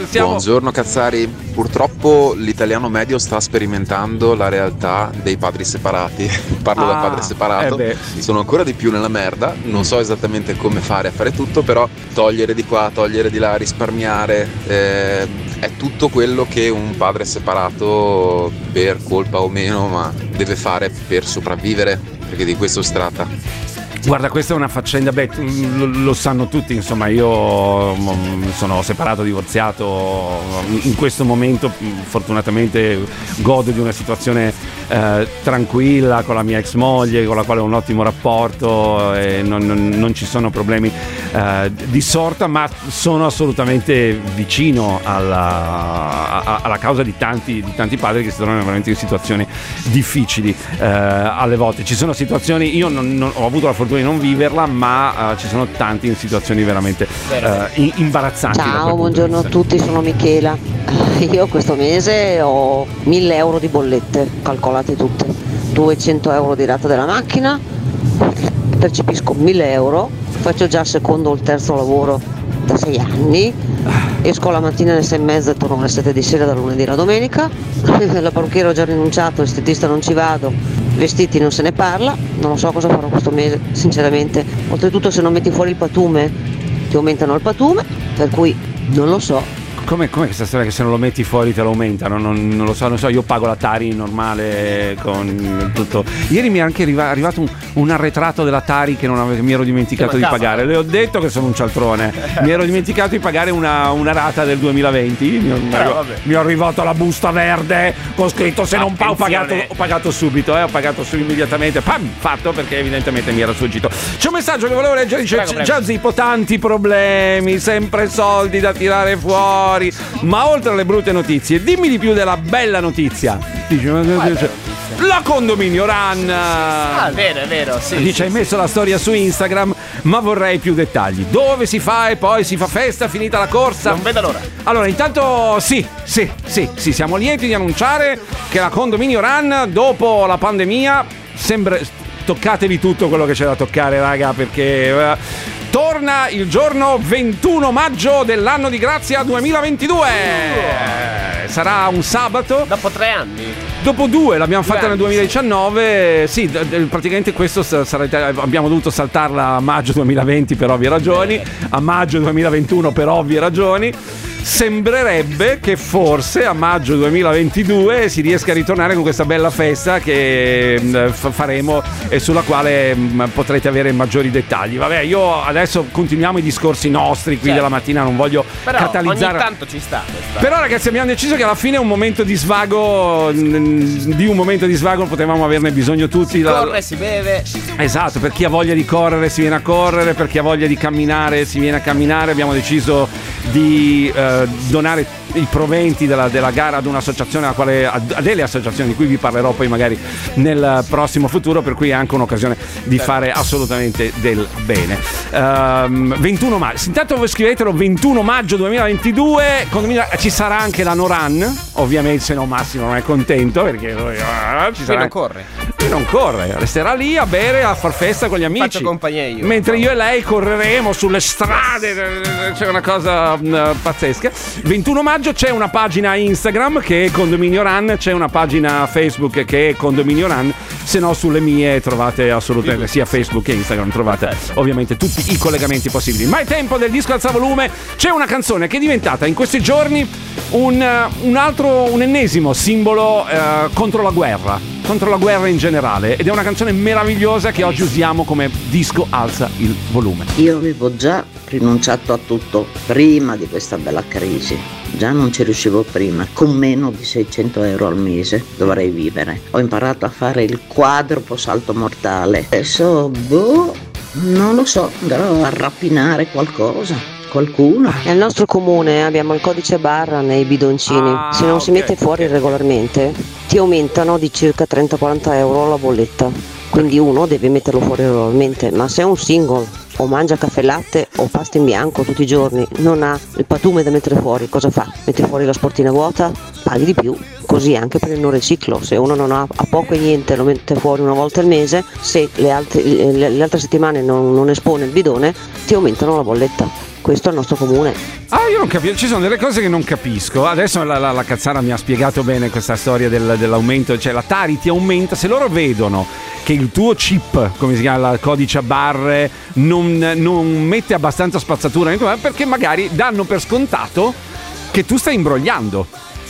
eh, siamo- Buongiorno Cazzari, purtroppo l'italiano medio sta sperimentando la realtà dei padri separati. Parlo da Ah, padre separato, eh sono ancora di più nella merda, non so esattamente come fare a fare tutto, però togliere di qua, togliere di là, risparmiare, eh, è tutto quello che un padre separato, per colpa o meno, ma deve fare per sopravvivere, perché di questo si tratta. Guarda, questa è una faccenda, beh, lo, lo sanno tutti, insomma, io mm, sono separato, divorziato, in questo momento mm, fortunatamente godo di una situazione eh, tranquilla con la mia ex moglie, con la quale ho un ottimo rapporto e non, non- non ci sono problemi eh, di sorta, ma sono assolutamente vicino alla, a- alla causa di tanti, di tanti padri che si trovano veramente in situazioni difficili eh, alle volte. Ci sono situazioni, io non- non- ho avuto la fortuna di non viverla, ma eh, ci sono tanti in situazioni veramente eh, in- imbarazzanti. Ciao, buongiorno a tutti, sono Michela. Io questo mese ho 1000 euro di bollette, calcolate tutte. 200 euro di rata della macchina, percepisco 1000 euro, faccio già il secondo o il terzo lavoro da 6 anni, esco la mattina alle 6 e mezza e torno alle 7 di sera da lunedì alla domenica, la parrucchiera ho già rinunciato, l'estetista non ci vado, vestiti non se ne parla, non lo so cosa farò questo mese, sinceramente. Oltretutto se non metti fuori il patume ti aumentano il patume, per cui non lo so. Com'è, com'è questa storia che se non lo metti fuori te lo aumentano? Non, non lo so, non so, io pago la Tari normale con tutto. Ieri mi è anche arriva- arrivato un, un arretrato della Tari che non ave- mi ero dimenticato Che di pagare. Le ho detto che sono un cialtrone. mi ero dimenticato di pagare una, una rata del 2020. Mi, è arrivata la busta verde con scritto se non pago ho pagato, ho pagato subito, eh, ho pagato su immediatamente. Pam, fatto perché evidentemente mi era sfuggito. C'è un messaggio che volevo leggere, dice Prego, prego. già Zippo, tanti problemi, sempre soldi da tirare fuori. Ma oltre alle brutte notizie, dimmi di più della bella notizia. Ma- la condominio run. Ah, è vero, è vero, sì. Dice sì, hai sì. messo la storia su Instagram, ma vorrei più dettagli. Dove si fa e poi si fa festa finita la corsa? Non vedo l'ora. Allora, intanto sì, sì, sì, sì, siamo lieti di annunciare che la Condominio Run dopo la pandemia sembra toccatevi tutto quello che c'è da toccare, raga, perché eh, torna il giorno 21 maggio dell'anno di grazia 2022. Sarà un sabato. Dopo tre anni. Dopo due, l'abbiamo fatta nel anni, 2019, sì, d- praticamente questo sa- sarà- abbiamo dovuto saltarla a maggio 2020 per ovvie ragioni, a maggio 2021 per ovvie ragioni. Sembrerebbe che forse a maggio 2022 si riesca a ritornare con questa bella festa che fa- faremo e sulla quale mh, potrete avere maggiori dettagli. Vabbè, io adesso continuiamo i discorsi nostri qui Certo. della mattina, non voglio Però catalizzare. ogni tanto ci sta questa. Però ragazzi abbiamo deciso che alla fine un momento di svago, mh, di un momento di svago potevamo averne bisogno tutti. La- Corre, si beve. Esatto, per chi ha voglia di correre si viene a correre, per chi ha voglia di camminare si viene a camminare. Abbiamo deciso di eh, donare i proventi della, della gara ad un'associazione, quale, a, a delle associazioni di cui vi parlerò poi magari nel prossimo futuro, per cui è anche un'occasione di fare assolutamente del bene. Ehm, 21 maggio, intanto voi scrivetelo 21 maggio 2022, condominio- ci sarà anche la Noran, ovviamente se no Massimo non è contento perché ah, ci Qui sarà non corre. Lui non corre, resterà lì a bere, a far festa con gli amici. Faccio compagnia io. Mentre io e lei correremo sulle strade, c'è una cosa mm, pazzesca. 21 maggio c'è una pagina Instagram che è Condominio Run, c'è una pagina Facebook che è Condominio Run, se no sulle mie trovate assolutamente sia Facebook che Instagram, trovate ovviamente tutti i collegamenti possibili. Ma è tempo del disco alza volume, c'è una canzone che è diventata in questi giorni un, eh, un altro, un ennesimo simbolo eh, contro la guerra, contro la guerra in generale ed è una canzone meravigliosa che oggi usiamo come disco alza il volume. Io avevo già rinunciato a tutto prima di questa bella crisi. Già non ci riuscivo prima. Con meno di 600 euro al mese dovrei vivere. Ho imparato a fare il quadruplo salto mortale. Adesso, boh, non lo so, andrò a rapinare qualcosa. Qualcuno. Nel nostro comune abbiamo il codice barra nei bidoncini. Ah, Se non si ok, mette fuori regolarmente, ti aumentano di circa 30-40 euro la bolletta. Quindi uno deve metterlo fuori regolarmente. Ma se è un single o mangia caffè latte o pasta in bianco tutti i giorni, non ha il patume da mettere fuori, cosa fa? Mette fuori la sportina vuota, paghi di più. Così anche per il non riciclo, se uno non ha, ha poco e niente lo mette fuori una volta al mese, se le altre, le- le altre settimane non, non espone il bidone, ti aumentano la bolletta. Questo è il nostro comune. Ah, io non capisco, ci sono delle cose che non capisco. Adesso la, la, la Cazzara mi ha spiegato bene questa storia del- dell'aumento, cioè la Tari ti aumenta, se loro vedono che il tuo chip, come si chiama, il codice a barre, non, non mette abbastanza spazzatura, perché magari danno per scontato che tu stai imbrogliando.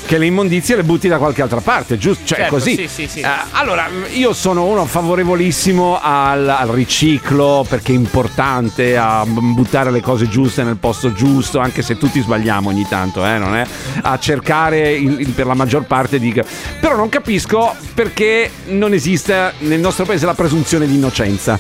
Che le immondizie le butti da qualche altra parte, giusto? Cioè, Certo, così. sì, sì, sì. Eh, allora, io sono uno favorevolissimo al, al riciclo perché è importante a buttare le cose giuste nel posto giusto, anche se tutti sbagliamo ogni tanto, eh, non è? A cercare il- per la maggior parte di. Però non capisco perché non esiste nel nostro paese la presunzione di innocenza.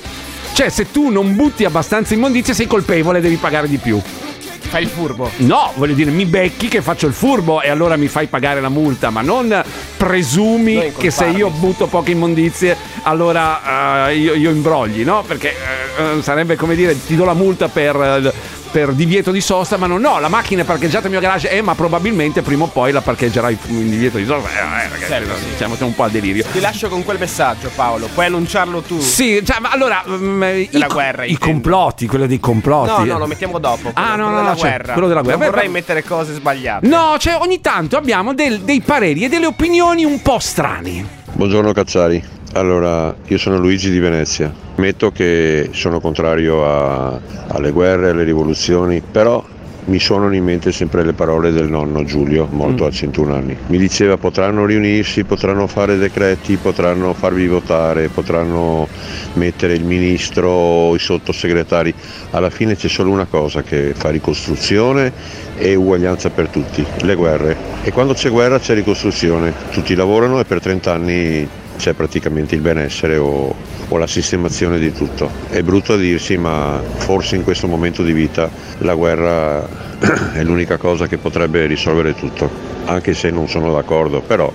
Cioè, se tu non butti abbastanza immondizie, sei colpevole, devi pagare di più. Fai il furbo. No, voglio dire, mi becchi che faccio il furbo e allora mi fai pagare la multa, ma non presumi Non che se io butto poche immondizie allora eh, io, io imbrogli, no? Perché eh, sarebbe come dire ti do la multa per, per divieto di sosta, ma non no, la macchina è parcheggiata nel mio garage, eh, ma probabilmente prima o poi la parcheggerai in divieto di sosta. Eh, eh, ragazzi, Certo, sì. siamo un po' al delirio. Ti lascio con quel messaggio, Paolo. Puoi annunciarlo tu. Sì, cioè, ma allora mm, i, guerra, i complotti, quello dei complotti. No, no, lo mettiamo dopo. Ah, no, quello no, della no, cioè, guerra. quello della guerra. Non vorrei beh. mettere cose sbagliate. No, cioè ogni tanto abbiamo del- dei pareri e delle opinioni un po' strani. Buongiorno Cazzari. Allora, io sono Luigi di Venezia. Metto che sono contrario a- alle guerre, alle rivoluzioni, però mi suonano in mente sempre le parole del nonno Giulio, morto a 101 anni. Mi diceva potranno riunirsi, potranno fare decreti, potranno farvi votare, potranno mettere il ministro o i sottosegretari. Alla fine c'è solo una cosa che fa ricostruzione e uguaglianza per tutti, le guerre. E quando c'è guerra c'è ricostruzione, tutti lavorano e per 30 anni c'è praticamente il benessere o, o la sistemazione di tutto. È brutto a dirsi, ma forse in questo momento di vita la guerra è l'unica cosa che potrebbe risolvere tutto, anche se non sono d'accordo, però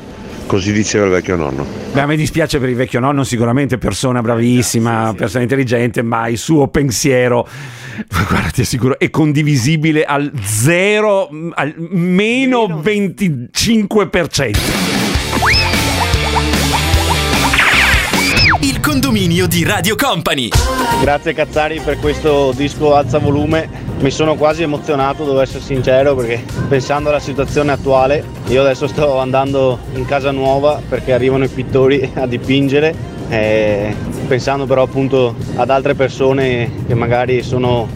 così diceva il vecchio nonno. Beh, a me dispiace per il vecchio nonno, sicuramente persona bravissima, persona intelligente, ma il suo pensiero, guarda, ti assicuro, è condivisibile al zero, al meno 25%. Il condominio di Radio Company. Grazie Cazzari per questo disco alza volume. Mi sono quasi emozionato, devo essere sincero, perché pensando alla situazione attuale, io adesso sto andando in casa nuova perché arrivano i pittori a dipingere, e pensando però appunto ad altre persone che magari sono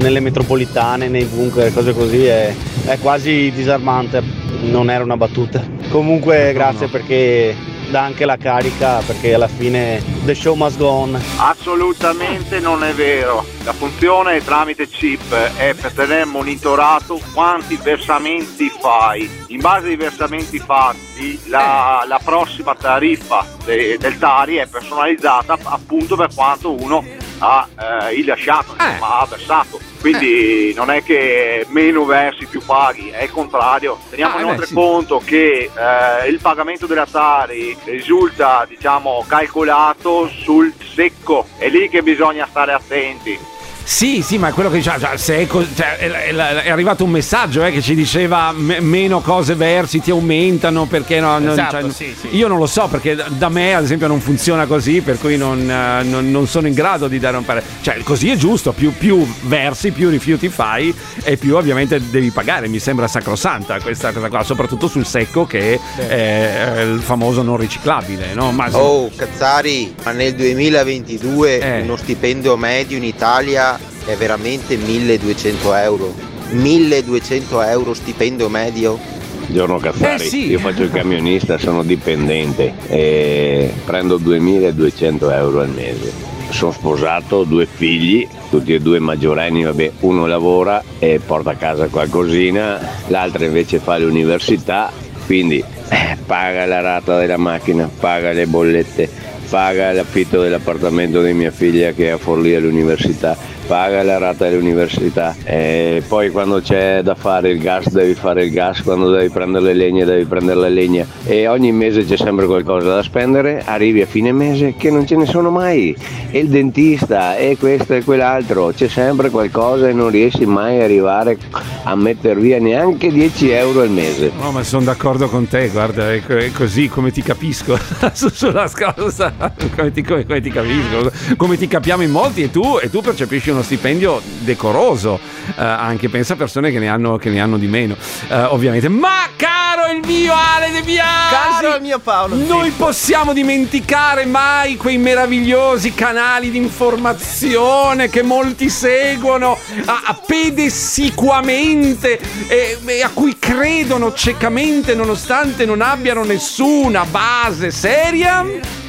nelle metropolitane, nei bunker, cose così, e è quasi disarmante, non era una battuta. Comunque grazie perché dà anche la carica perché alla fine the show must go on. Assolutamente non è vero. La funzione tramite chip è per tenere monitorato quanti versamenti fai. In base ai versamenti fatti, la, la prossima tariffa de- del Tari è personalizzata appunto per quanto uno ha eh, rilasciato, insomma, ha versato. Quindi non è che meno versi più paghi, è il contrario. Teniamo Ah, eh beh, inoltre sì. conto che eh, il pagamento della Tari risulta diciamo calcolato sul secco, è lì che bisogna stare attenti. Sì, sì, ma è quello che diceva, cioè, se è, co- cioè, è, è- è arrivato un messaggio eh, che ci diceva me- meno cose versi ti aumentano perché no, non- Esatto, cioè, sì, sì. io non lo so perché da- me ad esempio non funziona così per cui non, eh, non- non sono in grado di dare un parere cioè così è giusto più, più versi più rifiuti fai e più ovviamente devi pagare mi sembra sacrosanta questa cosa qua soprattutto sul secco che è, il famoso non riciclabile no? Ma- Oh, Cazzari, ma nel 2022 Eh. uno stipendio medio in Italia è veramente 1200 euro. 1200 euro stipendio medio? Buongiorno Cazzari, Eh sì. io faccio il camionista, sono dipendente e prendo 2200 euro al mese. Sono sposato, due figli, tutti e due maggiorenni, vabbè, uno lavora e porta a casa qualcosina, l'altro invece fa l'università, quindi eh, paga la rata della macchina, paga le bollette, paga l'affitto dell'appartamento di mia figlia che è a Forlì all'università, paga la rata dell'università. E poi quando c'è da fare il gas devi fare il gas, quando devi prendere le legna devi prendere la legna. E ogni mese c'è sempre qualcosa da spendere, arrivi a fine mese che non ce ne sono mai. E il dentista e questo e quell'altro, c'è sempre qualcosa e non riesci mai a arrivare a mettere via neanche 10 euro al mese. No, ma sono d'accordo con te, guarda, è, co- è così come ti capisco. Su- sulla cosa, come ti, come- come ti capisco, come ti capiamo in molti e tu, e tu percepisci uno stipendio decoroso, eh, anche pensa a persone che ne hanno, che ne hanno di meno, eh, ovviamente. Ma caro il mio Ale De Biasi, Caro il mio Paolo, noi possiamo dimenticare mai quei meravigliosi canali di informazione che molti seguono a, a pedessiquamente e, e a cui credono ciecamente nonostante non abbiano nessuna base seria?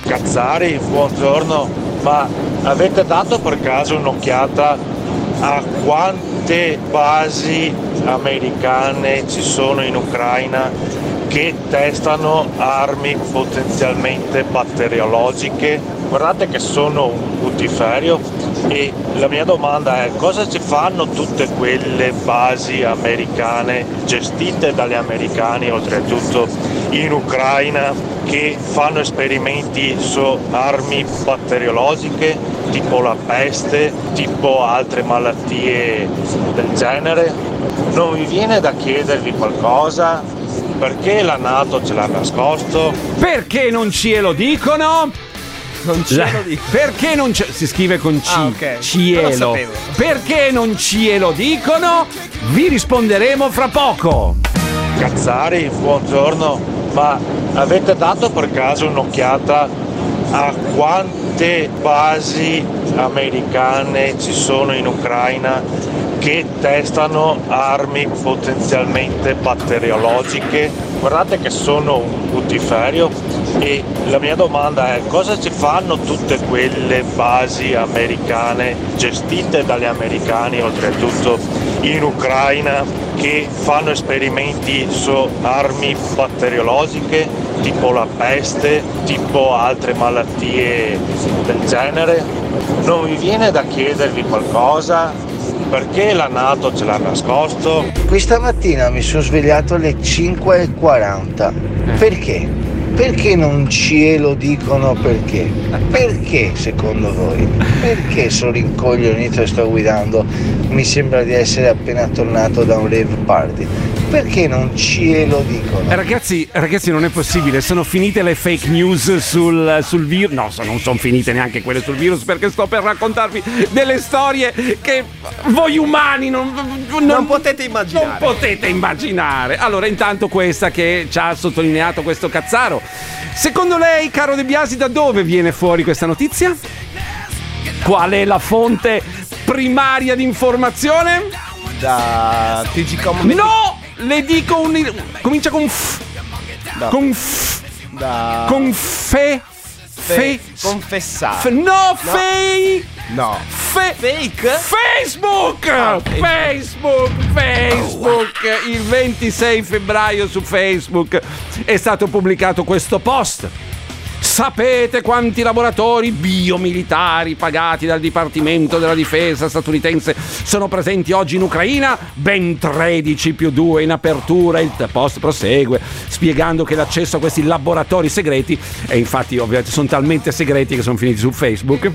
Cazzari, buongiorno, ma avete dato per caso un'occhiata a quante basi americane ci sono in Ucraina che testano armi potenzialmente batteriologiche? Guardate che sono un putiferio e la mia domanda è cosa ci fanno tutte quelle basi americane gestite dagli americani oltretutto in Ucraina che fanno esperimenti su armi batteriologiche tipo la peste, tipo altre malattie del genere? Non vi viene da chiedervi qualcosa? Perché la Nato ce l'ha nascosto? Perché non ce lo dicono? Non ce La- lo dico. Perché non ce- si scrive con C? Ah, ok. Non lo Cielo. Perché non ce lo dicono? Vi risponderemo fra poco. Cazzari, buongiorno, ma avete dato per caso un'occhiata a quante basi americane ci sono in Ucraina che testano armi potenzialmente batteriologiche? Guardate che sono un putiferio e la mia domanda è cosa ci fanno tutte quelle basi americane gestite dagli americani oltretutto in Ucraina che fanno esperimenti su armi batteriologiche tipo la peste, tipo altre malattie del genere? Non vi viene da chiedervi qualcosa? Perché la Nato ce l'ha nascosto? Questa mattina mi sono svegliato alle 5.40. Perché? Perché non ce lo dicono perché? Perché secondo voi? Perché sono rincoglionito e sto guidando? Mi sembra di essere appena tornato da un rave party. Perché non ce lo dicono? Eh, Ragazzi, ragazzi, non è possibile. Sono finite le fake news sul, sul virus. No, so- non sono finite neanche quelle sul virus perché sto per raccontarvi delle storie che voi umani non, non, potete immaginare. Non potete immaginare. Allora, intanto questa che ci ha sottolineato questo cazzaro. Secondo lei, caro De Biasi, da dove viene fuori questa notizia? Qual è la fonte primaria di informazione? Da TG Com. No! le dico un. comincia con f. Da- Con f. da- Con fe. Fe. confessare. F- no, fake. No. Fe- Fake? Facebook! Ah, Facebook! Facebook! Il 26 febbraio su Facebook è stato pubblicato questo post. Sapete quanti laboratori biomilitari pagati dal Dipartimento della Difesa statunitense sono presenti oggi in Ucraina? Ben 13 più 2 in apertura. Il post prosegue spiegando che l'accesso a questi laboratori segreti, e infatti ovviamente sono talmente segreti che sono finiti su Facebook,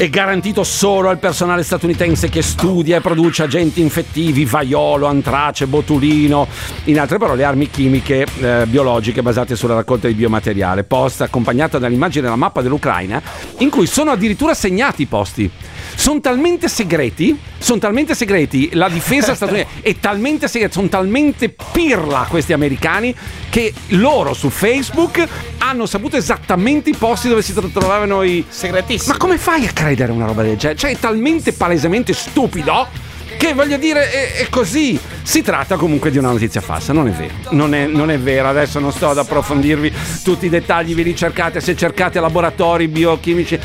è garantito solo al personale statunitense che studia e produce agenti infettivi, vaiolo, antrace, botulino, in altre parole armi chimiche eh, biologiche basate sulla raccolta di biomateriale. Post accompagnata dall'immagine della mappa dell'Ucraina in cui sono addirittura segnati i posti. Sono talmente segreti, sono talmente segreti, la difesa statunitense è talmente segreta, sono talmente pirla questi americani che loro su Facebook hanno saputo esattamente i posti dove si tro- trovavano i segretissimi. Ma come fai a credere una roba del genere? Cioè, è talmente palesemente stupido che voglio dire è, è così. Si tratta comunque di una notizia falsa, non è vero. Non è, non è vero, adesso non sto ad approfondirvi tutti i dettagli, vi ricercate, se cercate laboratori biochimici,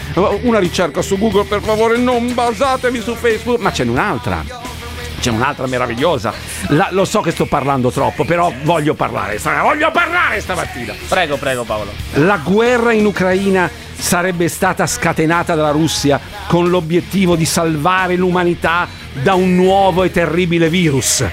una ricerca su Google, per favore non basatevi su Facebook, ma c'è un'altra. C'è un'altra meravigliosa. La- lo so che sto parlando troppo, però voglio parlare. Voglio parlare stamattina. Prego, prego Paolo. La guerra in Ucraina sarebbe stata scatenata dalla Russia con l'obiettivo di salvare l'umanità da un nuovo e terribile virus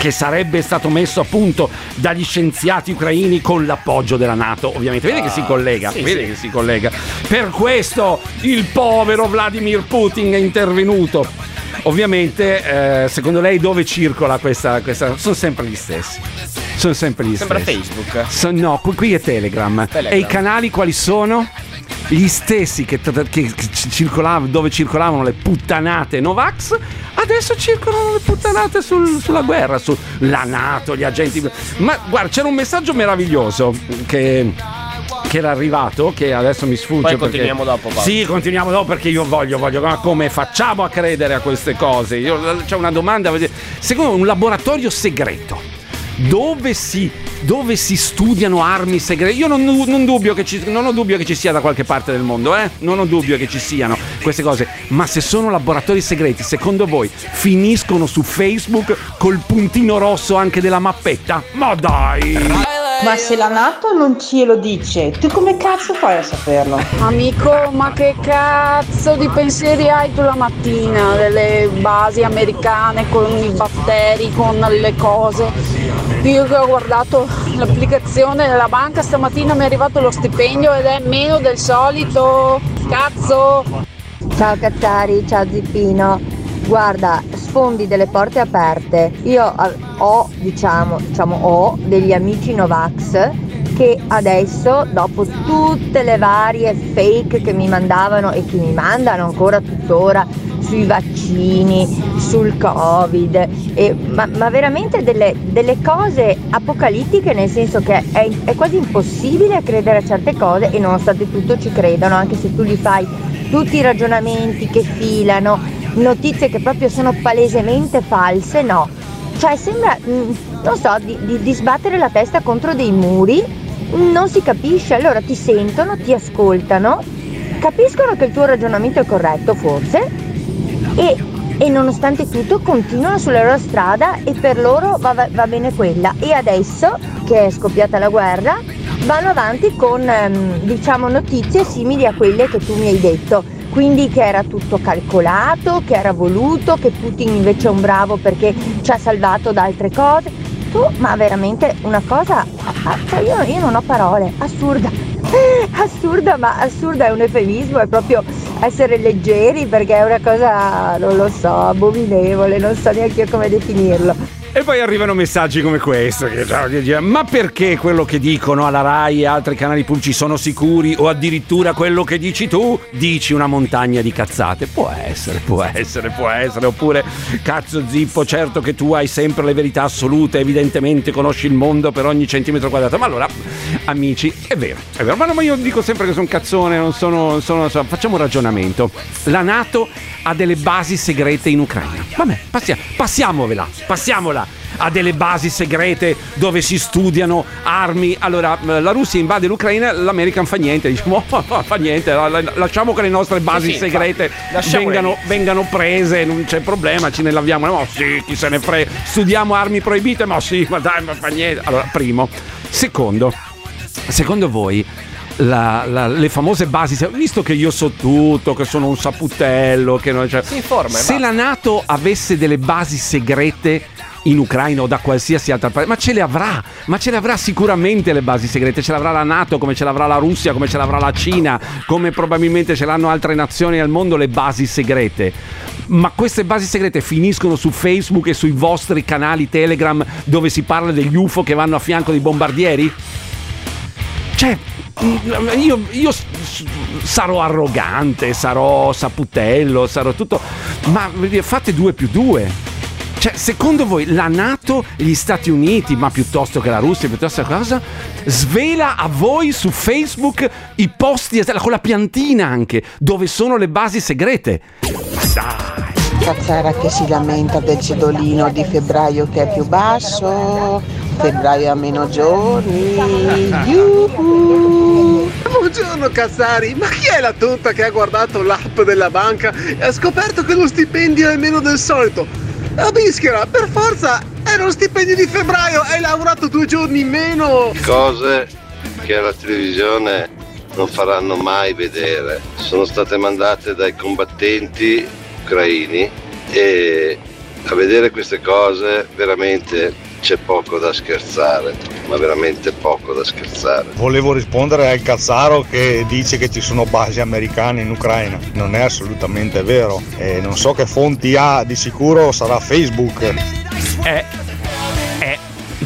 che sarebbe stato messo a punto dagli scienziati ucraini con l'appoggio della Nato, ovviamente. Vedi che si collega, sì, vedi sì. che si collega. Per questo il povero Vladimir Putin è intervenuto. Ovviamente, eh, secondo lei dove circola questa, questa... Sono sempre gli stessi. Sono sempre gli Sembra stessi. Facebook. So- no, qui, qui è Telegram. Telegram. E i canali quali sono? Gli stessi che, che- circolavano, dove circolavano le puttanate Novax, adesso circolano le puttanate sul- sulla guerra, sulla Nato, gli agenti. Ma guarda, c'era un messaggio meraviglioso che, che era arrivato, che adesso mi sfugge. Poi perché- continuiamo dopo, Paolo. Sì, continuiamo dopo perché io voglio, voglio. Ma come facciamo a credere a queste cose? Io- c'è una domanda. Secondo me un laboratorio segreto dove si, dove si studiano armi segrete. Io non, non dubbio che ci, non ho dubbio che ci sia da qualche parte del mondo, eh? Non ho dubbio che ci siano queste cose. Ma se sono laboratori segreti, secondo voi finiscono su Facebook col puntino rosso anche della mappetta? Ma dai! Ma se la Nato non ce lo dice, tu come cazzo fai a saperlo? Amico, ma che cazzo di pensieri hai tu la mattina? Delle basi americane con i batteri, con le cose. Io che ho guardato l'applicazione della banca stamattina mi è arrivato lo stipendio ed è meno del solito. Cazzo! Ciao Cazzari, ciao Zippino. Guarda, sfondi delle porte aperte. Io eh, ho, diciamo, diciamo, ho degli amici Novax che adesso, dopo tutte le varie fake che mi mandavano e che mi mandano ancora tuttora sui vaccini, sul covid, e- ma, ma veramente delle, delle cose apocalittiche nel senso che è, è quasi impossibile credere a certe cose e nonostante tutto ci credono, anche se tu gli fai tutti i ragionamenti che filano, notizie che proprio sono palesemente false, no. Cioè sembra, mm, non so, di, di- di sbattere la testa contro dei muri, non si capisce, allora ti sentono, ti ascoltano, capiscono che il tuo ragionamento è corretto forse e, e nonostante tutto continuano sulla loro strada e per loro va, va- bene quella. E adesso che è scoppiata la guerra vanno avanti con ehm, diciamo notizie simili a quelle che tu mi hai detto. Quindi che era tutto calcolato, che era voluto, che Putin invece è un bravo perché ci ha salvato da altre cose. Tu, ma veramente una cosa, ah, cioè io, io non ho parole, assurda. Assurda, ma assurda è un eufemismo, è proprio essere leggeri perché è una cosa, non lo so, abominevole, non so neanche io come definirlo. E poi arrivano messaggi come questo. Che, ma perché quello che dicono alla RAI e altri canali pubblici sono sicuri? O addirittura quello che dici tu dici una montagna di cazzate? Può essere, può essere, può essere. Oppure, cazzo zippo, certo che tu hai sempre le verità assolute, evidentemente conosci il mondo per ogni centimetro quadrato. Ma allora, amici, è vero, è vero. Ma, no, ma io dico sempre che sono cazzone, non sono, sono, sono. Facciamo un ragionamento. La Nato ha delle basi segrete in Ucraina. Vabbè, passia, passiamovela, passiamola ha delle basi segrete dove si studiano armi. Allora, la Russia invade l'Ucraina, l'America non fa niente, diciamo, oh, fa niente, lasciamo che le nostre basi sì, sì, segrete vengano, vengano, prese, non c'è problema, ce ne laviamo. Ma sì, chi se ne frega, studiamo armi proibite, ma sì, ma dai, ma fa niente. Allora, primo. Secondo, secondo voi la, la, le famose basi, visto che io so tutto, che sono un saputello, che non, cioè, si informa. Se la Nato avesse delle basi segrete in Ucraina o da qualsiasi altra parte, ma ce le avrà, ma ce le avrà sicuramente le basi segrete, ce l'avrà la Nato, come ce l'avrà la Russia, come ce l'avrà la Cina, come probabilmente ce l'hanno altre nazioni al mondo le basi segrete. Ma queste basi segrete finiscono su Facebook e sui vostri canali Telegram dove si parla degli UFO che vanno a fianco dei bombardieri? Cioè, io, io, sarò arrogante, sarò saputello, sarò tutto, ma fate due più due. Cioè, secondo voi la Nato, gli Stati Uniti, ma piuttosto che la Russia, piuttosto che cosa, svela a voi su Facebook i posti, con la piantina anche, dove sono le basi segrete? Dai! Cazzara che si lamenta del cedolino di febbraio che è più basso, febbraio ha meno giorni. Yuhu. Buongiorno Cazzari, ma chi è la tonta che ha guardato l'app della banca e ha scoperto che lo stipendio è meno del solito? La bischera, per forza, era lo stipendio di febbraio, hai lavorato due giorni in meno. Cose che alla televisione non faranno mai vedere. Sono state mandate dai combattenti ucraini e a vedere queste cose veramente c'è poco da scherzare, ma veramente poco da scherzare. Volevo rispondere al Cazzaro che dice che ci sono basi americane in Ucraina. Non è assolutamente vero. E non so che fonti ha, di sicuro sarà Facebook. Eh, eh,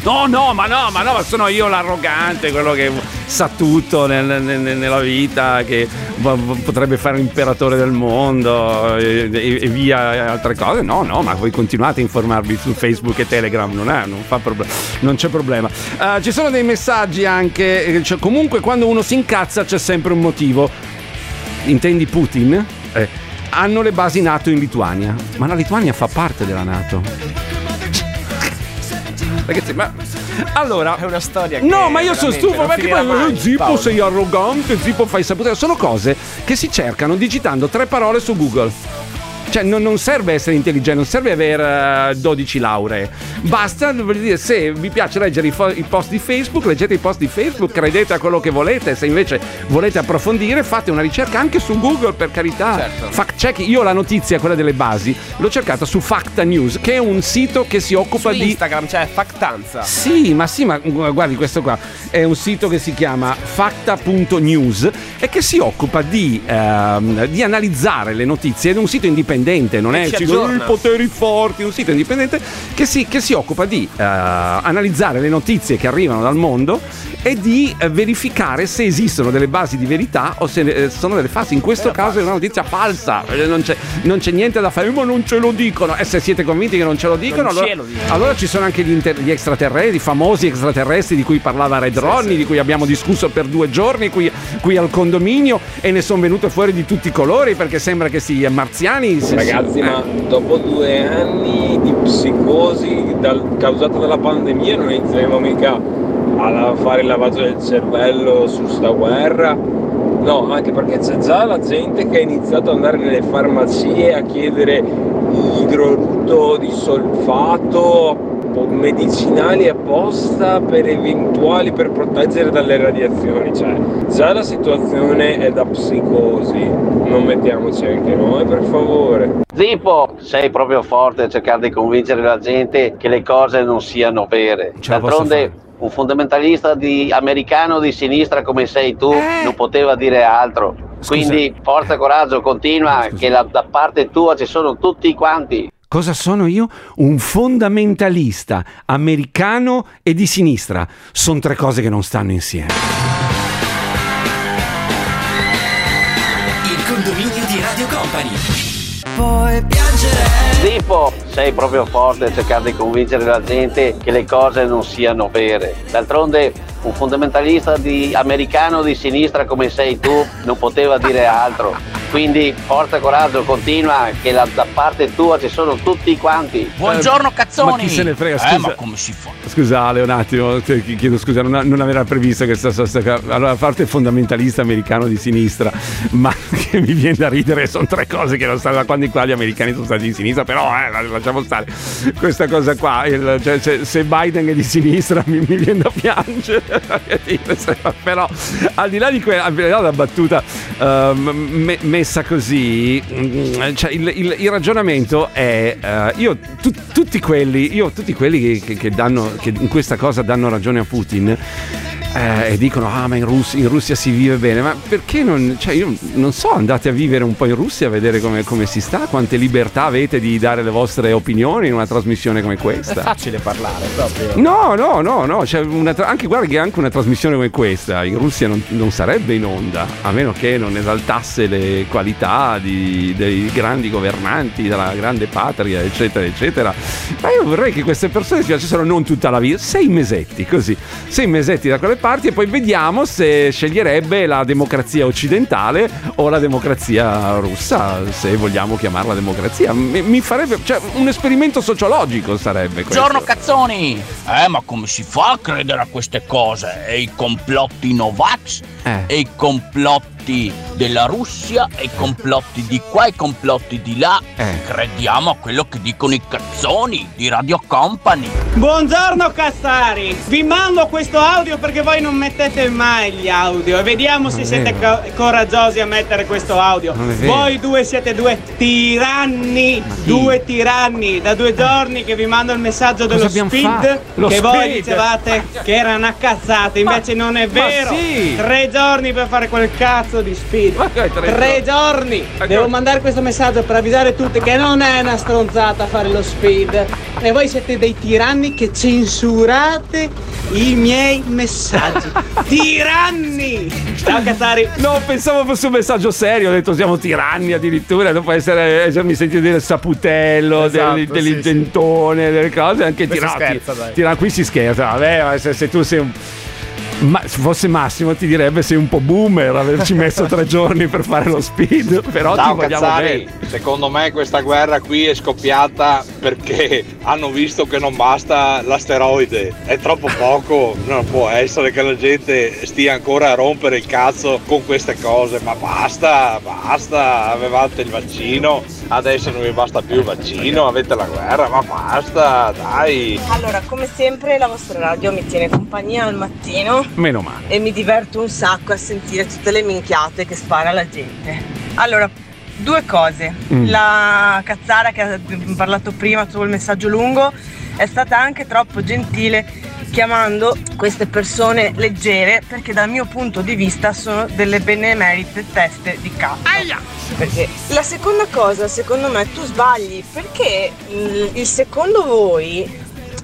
no, no, ma no, ma no, ma sono io l'arrogante, quello che sa tutto nel, nel, nella vita, che potrebbe fare l'imperatore del mondo e, e, via altre cose. No, no, ma voi continuate a informarvi su Facebook e Telegram, non, è, non, proble- non c'è problema. Uh, ci sono dei messaggi anche, cioè, comunque quando uno si incazza c'è sempre un motivo. Intendi Putin? Eh, hanno le basi NATO in Lituania, ma la Lituania fa parte della NATO. Ragazzi, ma allora, è una storia No, ma io sono stufo perché poi eh, Zippo Paolo. sei arrogante, Zippo fai sapere. Sono cose che si cercano digitando tre parole su Google. Cioè, non, non, serve essere intelligenti, non serve avere uh, 12 lauree. Basta, dire, se vi piace leggere i, fo- i, post di Facebook, leggete i post di Facebook, credete a quello che volete. Se invece volete approfondire, fate una ricerca anche su Google, per carità. Certo. Fact check. Io la notizia, quella delle basi, l'ho cercata su Facta News, che è un sito che si occupa su di. Instagram, cioè Factanza. Sì, ma sì, ma guardi questo qua. È un sito che si chiama facta.news e che si occupa di, uh, di analizzare le notizie. È un sito indipendente indipendente, non è il sito i poteri forti, un sito indipendente che si, che si occupa di uh, analizzare le notizie che arrivano dal mondo e di uh, verificare se esistono delle basi di verità o se uh, sono delle fasi. In questo caso è una notizia falsa, non c'è, non c'è, niente da fare, ma non ce lo dicono. E se siete convinti che non ce lo dicono, allora, lo dicono. allora, ci sono anche gli, inter- gli, extraterrestri, i famosi extraterrestri di cui parlava Red sì, Ronnie, sì. di cui abbiamo discusso per due giorni qui, qui al condominio e ne sono venute fuori di tutti i colori perché sembra che sia marziani Ragazzi, ma dopo due anni di psicosi dal, causata dalla pandemia non inizieremo mica a fare il lavaggio del cervello su sta guerra? No, anche perché c'è già la gente che ha iniziato ad andare nelle farmacie a chiedere idroruto di solfato medicinali apposta per eventuali per proteggere dalle radiazioni cioè già la situazione è da psicosi non mettiamoci anche noi per favore Zippo sei proprio forte a cercare di convincere la gente che le cose non siano vere d'altronde un fondamentalista di, americano di sinistra come sei tu eh. non poteva dire altro Scusa. quindi forza e coraggio continua Scusa. che la, da parte tua ci sono tutti quanti Cosa sono io? Un fondamentalista americano e di sinistra. Sono tre cose che non stanno insieme. Il condominio di Radio Company. Puoi piangere. Tipo, sei proprio forte a cercare di convincere la gente che le cose non siano vere. D'altronde un fondamentalista di americano di sinistra come sei tu non poteva dire altro. Quindi forza coraggio, continua, che la- da parte tua ci sono tutti quanti. Buongiorno cazzoni! Ma chi se ne frega, scusa. Eh, ma come si fa? Scusa Ale, un attimo, ti ti chiedo scusa, non, non aveva previsto questa sosta. Allora, a parte fondamentalista americano di sinistra, ma che mi viene da ridere, sono tre cose che non stanno da quando qua gli americani sono stati di sinistra, però eh, la- lasciamo stare. Questa cosa qua, il- cioè, se, se Biden è di sinistra mi, mi viene da piangere. però al di là di quella, al di là della battuta ehm, me- messa così, mm, cioè, il, il- il ragionamento è eh, io tu- tutti quelli, io tutti quelli che- che danno, che in questa cosa danno ragione a Putin. Eh, e dicono ah ma in, Russia, in Russia si vive bene ma perché non cioè io non so andate a vivere un po' in Russia a vedere come, come si sta quante libertà avete di dare le vostre opinioni in una trasmissione come È questa facile parlare proprio. No, no, no, no. Una tra- anche, guarda che anche una trasmissione come questa in Russia non, non sarebbe in onda, a meno che non esaltasse le qualità di- dei grandi governanti, della grande patria, eccetera, eccetera. Ma io vorrei che queste persone si facessero non tutta la vita, sei mesetti così, sei mesetti da quelle parti e poi vediamo se sceglierebbe la democrazia occidentale o la democrazia russa, se vogliamo chiamarla democrazia. Mi, mi farebbe, cioè, un esperimento sociologico sarebbe questo. Buongiorno cazzoni! Eh, ma come si fa a credere a queste cose? E i complotti Novax? Eh. E i complotti della Russia? E i complotti di qua? E i complotti di là? Eh. Crediamo a quello che dicono i cazzoni di Radio Company. Buongiorno Cassari, vi mando questo audio perché voi non mettete mai gli audio e vediamo se Non è siete co- coraggiosi a mettere questo audio. Voi due siete due tiranni, due tiranni, da due giorni che vi mando il messaggio dello abbiamo speed che voi speed? dicevate che era una cazzata, invece non è ma vero. sì. Tre giorni per fare quel cazzo di speed. che tre Tre giorni. Devo mandare questo messaggio per avvisare tutti che non è una stronzata fare lo speed. E voi siete dei tiranni che censurate i miei messaggi. tiranni! Ciao Cazzari! No, pensavo fosse un messaggio serio, ho detto siamo tiranni addirittura, dopo essere, essermi sentito dire saputello, Esatto, del- sì, dell'intentone, delle cose, anche tirati. scherza, dai. Tira- qui si scherza, vabbè, se, se tu sei un... Ma se fosse Massimo ti direbbe sei un po' boomer averci messo tre giorni per fare lo speed, però ti Ciao vogliamo Cazzari, bene. secondo me questa guerra qui è scoppiata perché hanno visto che non basta l'asteroide, è troppo poco, non può essere che la gente stia ancora a rompere il cazzo con queste cose, ma basta, basta, avevate il vaccino, adesso non vi basta più il vaccino, avete la guerra, ma basta, dai. Allora, come sempre la vostra radio mi tiene compagnia al mattino Meno male. e mi diverto un sacco a sentire tutte le minchiate che spara la gente. Allora, due cose. Mm. La cazzara che ha parlato prima sul messaggio lungo è stata anche troppo gentile chiamando queste persone leggere perché dal mio punto di vista sono delle benemerite teste di cazzo. Perché la seconda cosa, secondo me, tu sbagli perché il, il secondo voi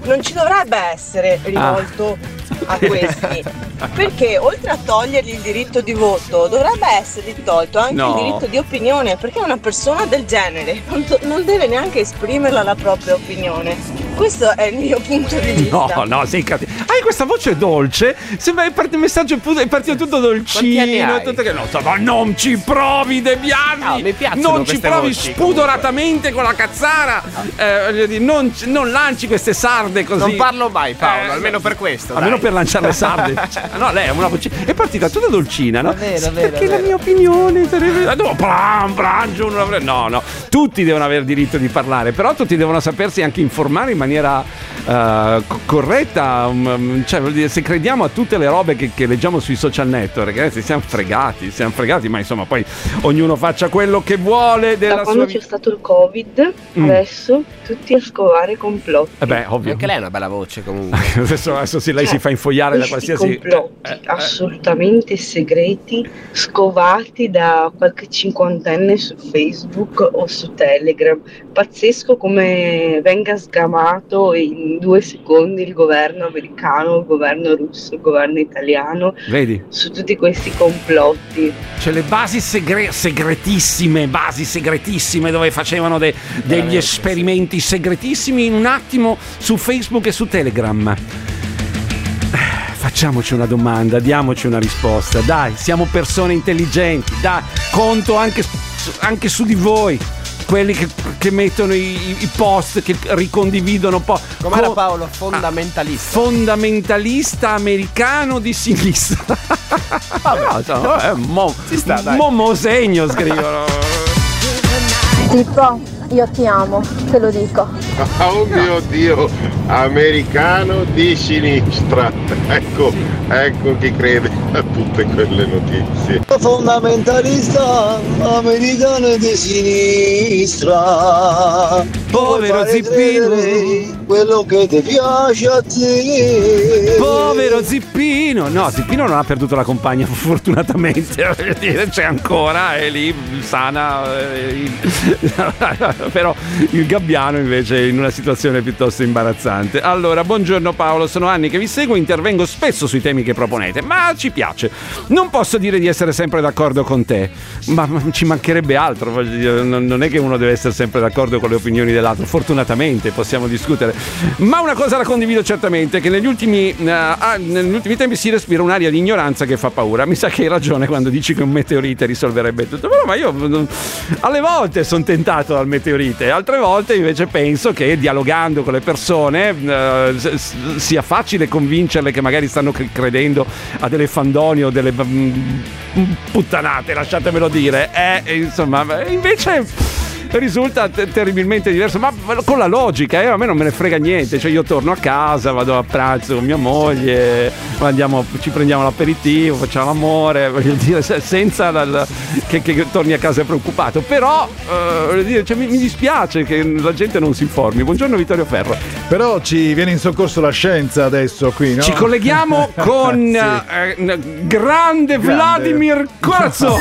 non ci dovrebbe essere rivolto a questi. Perché oltre a togliergli il diritto di voto, dovrebbe essergli tolto anche No. il diritto di opinione, perché una persona del genere non, non deve neanche esprimerla la propria opinione. Questo è il mio punto di vista. No, no, sei cattivo. Hai questa voce dolce, sembra il messaggio pu- è partito tutto dolcino, tutto che no, ma non ci provi De Bianchi, mi piacciono non ci provi voci, spudoratamente con la cazzara, Eh, voglio dire, non, non lanci queste sarde così. Non parlo mai Paolo, Eh, almeno per questo. Almeno dai. per lanciare le sarde. No, lei è una voce. È partita tutta dolcina, no? vero, Sì, è vero, perché è la vero. mia opinione sarebbe. No, bram, bram, giù, non avrei- no, no. Tutti devono avere diritto di parlare, però tutti devono sapersi anche informare in maniera eh, co- corretta, um, cioè, vuol dire, se crediamo a tutte le robe che, che leggiamo sui social network, ragazzi, siamo fregati, siamo fregati, ma insomma poi ognuno faccia quello che vuole della da sua quando vita. c'è stato il covid Mm. adesso tutti a scovare complotti Eh beh, ovvio. Anche lei ha una bella voce comunque. adesso, adesso sì, lei si fa infogliare da qualsiasi... complotti assolutamente segreti scovati da qualche cinquantenne su Facebook o su Telegram pazzesco come venga sgamato in due secondi il governo americano il governo russo il governo italiano Vedi? su tutti questi complotti C'è le basi segre- segretissime, basi segretissime dove facevano de- degli esperimenti segretissimi in un attimo su Facebook e su Telegram. Facciamoci una domanda, diamoci una risposta. Dai, siamo persone intelligenti. Dai, conto anche, anche su di voi. Quelli che, che mettono i, i post, che ricondividono po- Com'era co- Paolo? Fondamentalista. fondamentalista americano di sinistra. Vabbè, insomma, eh, mo, sta, dai. mo- mo segno scrivono. Tipo, io ti amo, te lo dico. Oh mio Dio, americano di sinistra. Ecco, ecco chi crede tutte quelle notizie. Fondamentalista americano di sinistra. Povero Zippino. Quello che ti piace a te. Povero Zippino! No, Zippino non ha perduto la compagna, fortunatamente. C'è ancora, è lì, sana. eh, Però il gabbiano invece è in una situazione piuttosto imbarazzante. Allora, buongiorno Paolo, sono anni che vi seguo, intervengo spesso sui temi che proponete, ma ci piace. Non posso dire di essere sempre d'accordo con te, ma ci mancherebbe altro. Non è che uno deve essere sempre d'accordo con le opinioni dell'altro, fortunatamente possiamo discutere. Ma una cosa la condivido certamente, che negli ultimi, eh, ah, negli ultimi tempi si respira un'aria di ignoranza che fa paura. Mi sa che hai ragione quando dici che un meteorite risolverebbe tutto. Però ma io mm, alle volte sono tentato dal meteorite, altre volte invece penso che dialogando con le persone eh, sia facile convincerle che magari stanno cre- credendo a delle fandoni o delle mm, puttanate, lasciatemelo dire. Eh, insomma, invece risulta te- terribilmente diverso, ma con la logica, eh, a me non me ne frega niente, cioè io torno a casa, vado a pranzo con mia moglie, andiamo, ci prendiamo l'aperitivo, facciamo l'amore, voglio dire, se- senza la- la- che, che torni a casa preoccupato, però eh, voglio dire, cioè, mi, mi dispiace che la gente non si informi. Buongiorno Vittorio Ferro. Però ci viene in soccorso la scienza adesso qui, no? Ci colleghiamo con Sì. eh, eh, grande Vladimir Corazon.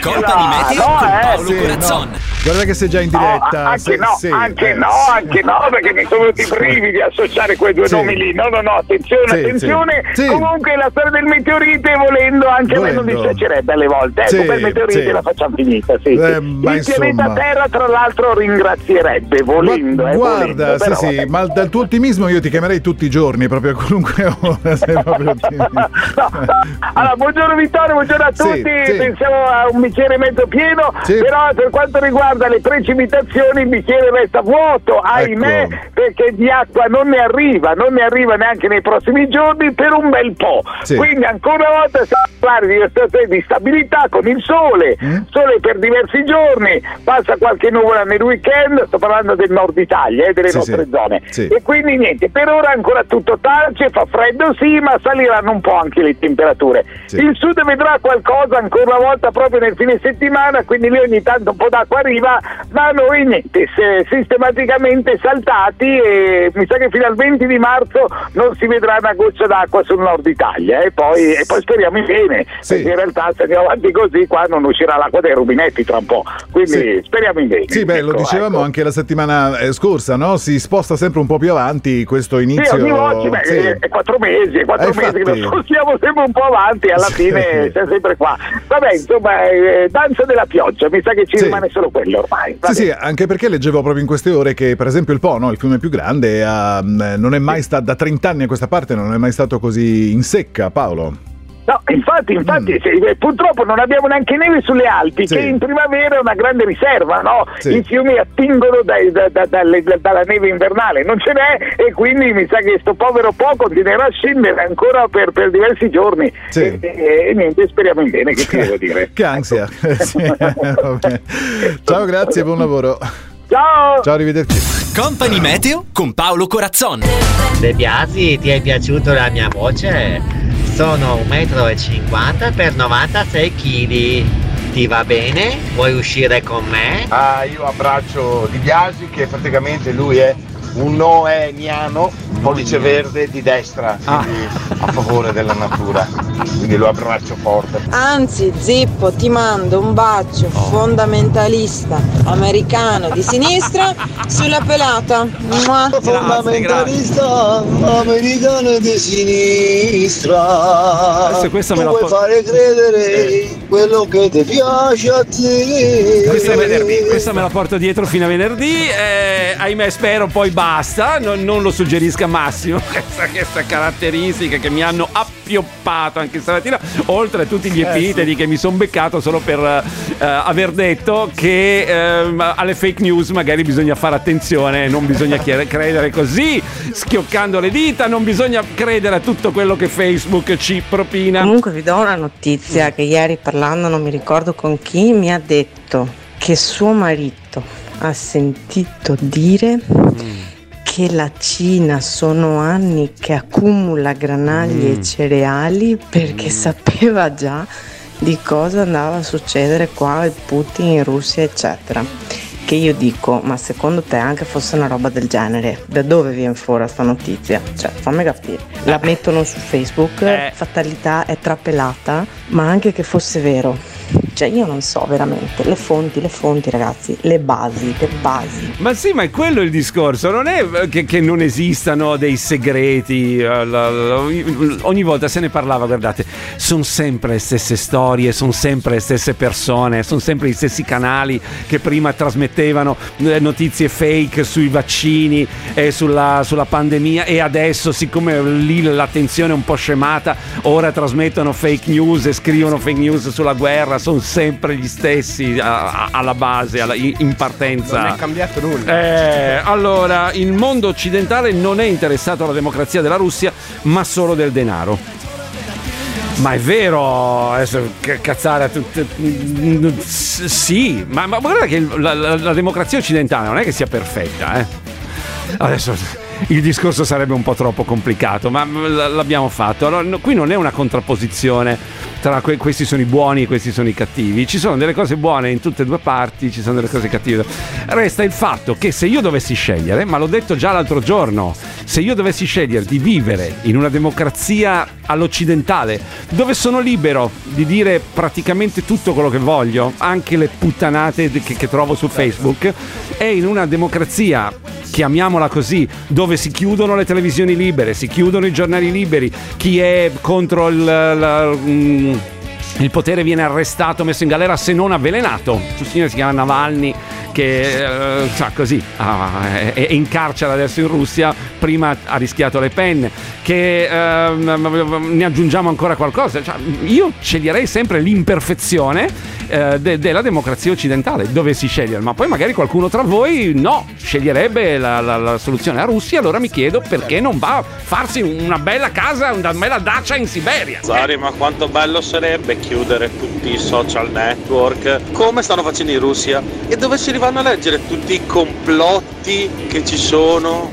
Colpa di Meteo no, con eh, Paolo Sì, Corazzon. no. Guarda che sei già in No, diretta. anche se- no, sì, anche eh, no, sì. anche no, perché mi sono venuti i brividi a associare quei due Sì. nomi lì. No, no, no, attenzione, Sì, attenzione. sì. Sì. Comunque la storia del meteorite, volendo, anche a me non Volendo. dispiacerebbe alle volte. Ecco, Sì, per il meteorite sì. la facciamo finita, sì. Eh, sì. il insomma. pianeta Terra, tra l'altro, ringrazierebbe, volendo. Ma eh, guarda, volendo, sì, però, sì, vabbè. ma dal tuo ottimismo io ti chiamerei tutti i giorni, proprio a qualunque ora. Sei proprio ottimista. Allora, buongiorno Vittorio, buongiorno a Sì, tutti. sì. Pensiamo a un bicchiere mezzo pieno, Sì. però per quanto riguarda le precipitazioni il bicchiere resta vuoto, ahimè, Ecco. perché di acqua non ne arriva, non ne arriva neanche nei prossimi giorni per un bel po'. Sì. Quindi ancora una volta a parlare di una situazione di stabilità con il sole, Mm. sole per diversi giorni, passa qualche nuvola nel weekend, sto parlando del nord Italia, eh, delle Sì, nostre sì. zone. E quindi niente, per ora ancora tutto tace, fa freddo sì, ma saliranno un po' anche le temperature. Il sud vedrà qualcosa ancora una volta proprio nel fine settimana, quindi lì ogni tanto un po' d'acqua arriva, ma noi niente, se- sistematicamente saltati e mi sa che fino al 20 di marzo non si vedrà una goccia d'acqua sul nord Italia e poi, e poi speriamo in bene, Sì. perché in realtà se andiamo avanti così qua non uscirà l'acqua dai rubinetti tra un po', quindi Sì. speriamo in bene. Sì, beh, lo Ecco, dicevamo ecco. anche la settimana eh, scorsa, no? Si sposta sempre un po' più avanti questo inizio. Sì, ogni volta, beh, Sì. è quattro mesi, è quattro Eh, mesi che infatti. lo spostiamo sempre un po' avanti e alla fine siamo sempre qua. Vabbè, insomma, eh, danza della pioggia, mi sa che ci rimane solo quello ormai. Sì, sì, anche perché leggevo proprio in queste ore che, per esempio, il Po, no, il fiume più grande, ha, mh, non è mai stato, da 30 anni a questa parte, non è mai stato così in secca, Paolo. No, infatti, infatti sì, eh, purtroppo non abbiamo neanche neve sulle Alpi, Mm. Sì. che in primavera è una grande riserva, no? Sì. I fiumi attingono dai- da- da- dalle- da- dalla neve invernale, non ce n'è e quindi mi sa che sto povero Po continuerà a scendere ancora per, per diversi giorni. Sì. E, e- e niente, speriamo in bene, che ti devo dire. Che ansia. Ciao, grazie, buon lavoro. Ciao! Ciao, arrivederci. Company Meteo con Paolo Corazzon. De Biasi, ti è piaciuta la mia voce? Sono 1,50 m per 96 kg. Ti va bene? Vuoi uscire con me? Ah, io abbraccio Di Biasi che praticamente lui è un noeniano, pollice verde di destra, quindi a favore della natura. Quindi lo abbraccio forte. Anzi, Zippo, ti mando un bacio fondamentalista americano di sinistra sulla pelata. Mua. Fondamentalista americano di sinistra. Adesso questa me la vuoi po- fare credere quello che ti piace a te. Questa, questa me la porto dietro fino a venerdì. eh, ahimè, spero poi basta. Non, non lo suggerisca Massimo. Questa, questa caratteristica che mi hanno appioppato anche stamattina. Oltre a tutti gli Eh, epiteti che mi sono beccato solo per eh, aver detto che ehm, alle fake news magari bisogna fare attenzione. Non bisogna credere così, schioccando le dita. Non bisogna credere a tutto quello che Facebook ci propina. Comunque vi do una notizia che ieri parlando non mi ricordo con chi mi ha detto che suo marito ha sentito dire che la Cina sono anni che accumula granaglie e cereali perché sapeva già di cosa andava a succedere qua e Putin in Russia eccetera. Che io dico, ma secondo te anche fosse una roba del genere, da dove viene fuori sta notizia? Cioè, fammi capire. La mettono su Facebook, fatalità è trapelata, ma anche che fosse vero. Cioè, io non so veramente, le fonti, le fonti ragazzi, le basi, le basi. Ma sì, ma è quello il discorso, non è eh, che, che non esistano dei segreti, eh, ogni volta se ne parlava, guardate, sono sempre le stesse storie, sono sempre le stesse persone, sono sempre gli stessi canali che prima trasmettevano eh, notizie fake sui vaccini e sulla, sulla pandemia e adesso siccome lì l'attenzione è un po' scemata, ora trasmettono fake news e scrivono fake news sulla guerra, sono sempre gli stessi a- a- alla base, alla- in in partenza. Non è cambiato nulla. Eh, allora, il mondo occidentale non è interessato alla democrazia della Russia, ma solo del denaro. Ma è vero, cazzare tutte. Sì, ma, ma guarda che la, la- la democrazia occidentale non è che sia perfetta, eh. Adesso il discorso sarebbe un po' troppo complicato, ma l'abbiamo fatto. Allora, qui non è una contrapposizione tra que- questi sono i buoni e questi sono i cattivi. Ci sono delle cose buone in tutte e due parti, ci sono delle cose cattive. Resta il fatto che se io dovessi scegliere, ma l'ho detto già l'altro giorno, se io dovessi scegliere di vivere in una democrazia all'occidentale, dove sono libero di dire praticamente tutto quello che voglio, anche le puttanate che, che trovo su Facebook, e in una democrazia chiamiamola così, dove si chiudono le televisioni libere, si chiudono i giornali liberi, chi è contro il, la- mm, il potere viene arrestato, messo in galera se non avvelenato. Suo signore si chiama Navalny che eh, sa, così ah, è, è in carcere adesso in Russia, prima ha rischiato le penne, che ehm, ne aggiungiamo ancora qualcosa. Cioè, io sceglierei sempre l'imperfezione eh, de- della democrazia occidentale, dove si sceglie, ma poi magari qualcuno tra voi no, sceglierebbe la, la- la soluzione a Russia, allora mi chiedo perché non va a farsi una bella casa, una bella dacia in Siberia. Sari, ma quanto bello sarebbe chiudere tutti i social network come stanno facendo in Russia e dove si vanno a leggere tutti i complotti che ci sono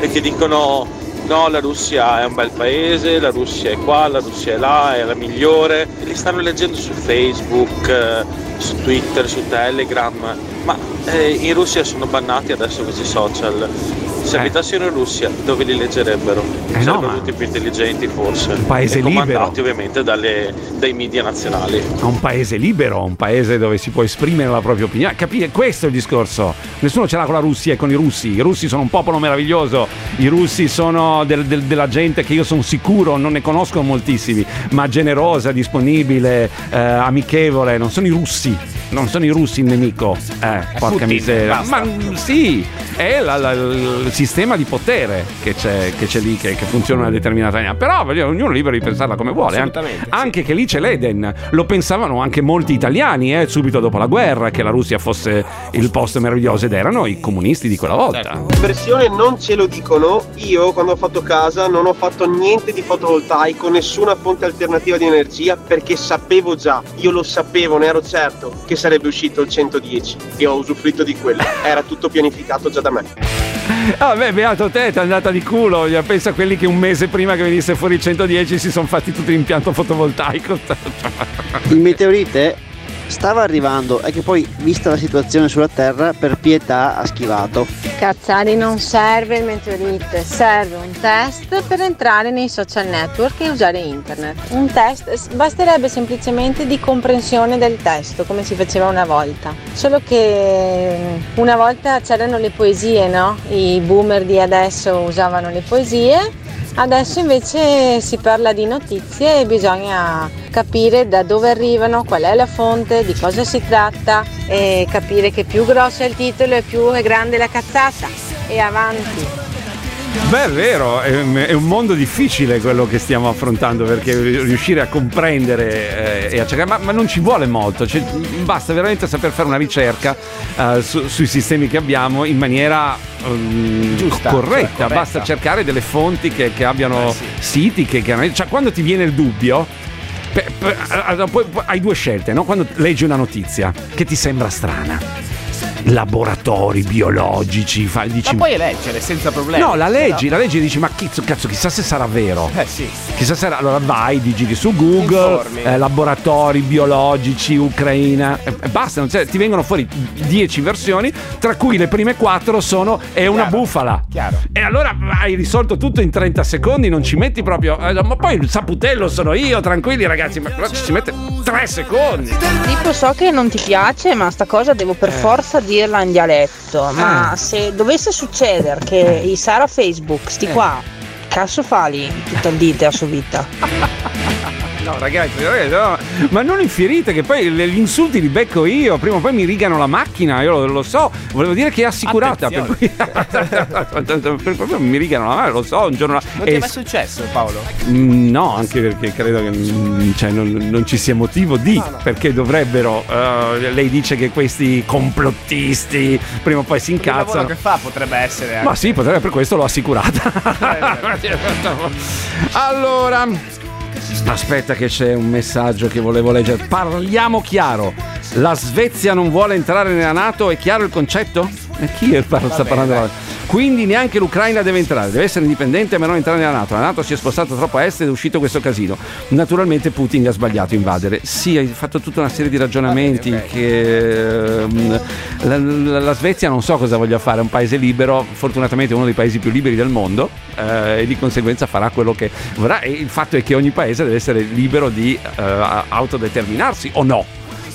e che dicono no la Russia è un bel paese, la Russia è qua, la Russia è là, è la migliore. E li stanno leggendo su Facebook, eh, su Twitter, su Telegram. Ma eh, in Russia sono bannati adesso questi social se abitassero in Russia dove li leggerebbero? Eh no, Sarebbero ma- tutti più intelligenti forse. Un paese e libero. ovviamente dalle- dai media nazionali. un paese libero, un paese dove si può esprimere la propria opinione. Capire? Questo è il discorso. Nessuno ce l'ha con la Russia e con i russi. I russi sono un popolo meraviglioso. I russi sono del- del- della gente che io sono sicuro non ne conosco moltissimi, ma generosa, disponibile, eh, amichevole. Non sono i russi. Non sono i russi il nemico. Eh, porca Putin, miseria. basta. Ma mm, sì, è la- la- il sistema di potere che c'è, che c'è lì, che, che funziona in una determinata maniera. Però voglio ognuno è libero di pensarla come vuole. eh. Assolutamente, Anche che lì c'è l'Eden. Lo pensavano anche molti italiani, eh, subito dopo la guerra, che la Russia fosse il posto meraviglioso ed erano i comunisti di quella volta. Versione non ce lo dicono, io quando ho fatto casa non ho fatto niente di fotovoltaico, nessuna fonte alternativa di energia perché sapevo già, io lo sapevo, ne ero certo, che sarebbe uscito il 110 e ho usufruito di quello. Era tutto pianificato già da me. Ah, beh, beato te, ti è andata di culo. Pensa a quelli che un mese prima che venisse fuori il 110 si sono fatti tutto l'impianto fotovoltaico. Il meteorite stava arrivando e che poi, vista la situazione sulla Terra, per pietà ha schivato. Cazzari non serve il meteorite, serve un test per entrare nei social network e usare internet. Un test basterebbe semplicemente di comprensione del testo, come si faceva una volta. Solo che mm, una volta c'erano le poesie, no? I boomer di adesso usavano le poesie Adesso invece si parla di notizie e bisogna capire da dove arrivano, qual è la fonte, di cosa si tratta e capire che più grosso è il titolo e più è grande la cazzata. E avanti. Beh, è vero, è, un mondo difficile quello che stiamo affrontando perché riuscire a comprendere eh, e a cercare, ma, ma, non ci vuole molto, cioè, basta veramente saper fare una ricerca eh, su, sui sistemi che abbiamo in maniera um, Giusta, corretta. cioè, corretta. basta cercare delle fonti che, che abbiano Eh, sì. siti, che, che- cioè quando ti viene il dubbio... pe- pe- hai due scelte, no? Quando leggi una notizia che ti sembra strana, laboratori biologici, fa- dici, Ma puoi leggere senza problemi. No, la leggi, Però- la leggi e dici, ma cazzo, cazzo, chissà se sarà vero. Eh sì. Chissà se allora vai, digiti su Google, eh, laboratori biologici, Ucraina, e e basta, non c'è- ti vengono fuori 10 versioni, tra cui le prime 4 sono è una bufala. Chiaro. E allora hai risolto tutto in 30 secondi, non ci metti proprio. eh, ma poi il saputello sono io, tranquilli ragazzi, ma ci si mette 3 secondi. Tipo so che non ti piace, ma sta cosa devo per forza dirla in dialetto. Ma Eh. se dovesse succedere che i Sara Facebook, sti Eh. qua, cazzo fali tutta il dite a sua vita? No, ragazzi, ragazzi, no, ma non infierite che poi gli insulti li becco io, prima o poi mi rigano la macchina, io lo, lo so, volevo dire che è assicurata, per cui per- proprio mi rigano la macchina, lo so, un giorno... Non ti è mai successo, Paolo? Mm, No, anche perché credo che mm, cioè, non, non ci sia motivo di, perché dovrebbero. eh, lei dice che questi complottisti prima o poi si incazzano. che fa potrebbe essere anche... Ma sì, potrebbe per questo l'ho assicurata. allora, aspetta che c'è un messaggio che volevo leggere. Parliamo chiaro. La Svezia non vuole entrare nella Nato, è chiaro il concetto? E chi è par- sta parlando? Quindi neanche l'Ucraina deve entrare, deve essere indipendente ma non entrare nella Nato. La Nato si è spostata troppo a est ed è uscito questo casino. Naturalmente Putin ha sbagliato a invadere. Sì, hai fatto tutta una serie di ragionamenti che ehm, la, la- la Svezia non so cosa voglia fare, è un paese libero, fortunatamente è uno dei paesi più liberi del mondo eh, e di conseguenza farà quello che vorrà e il fatto è che ogni paese deve essere libero di eh, autodeterminarsi o no.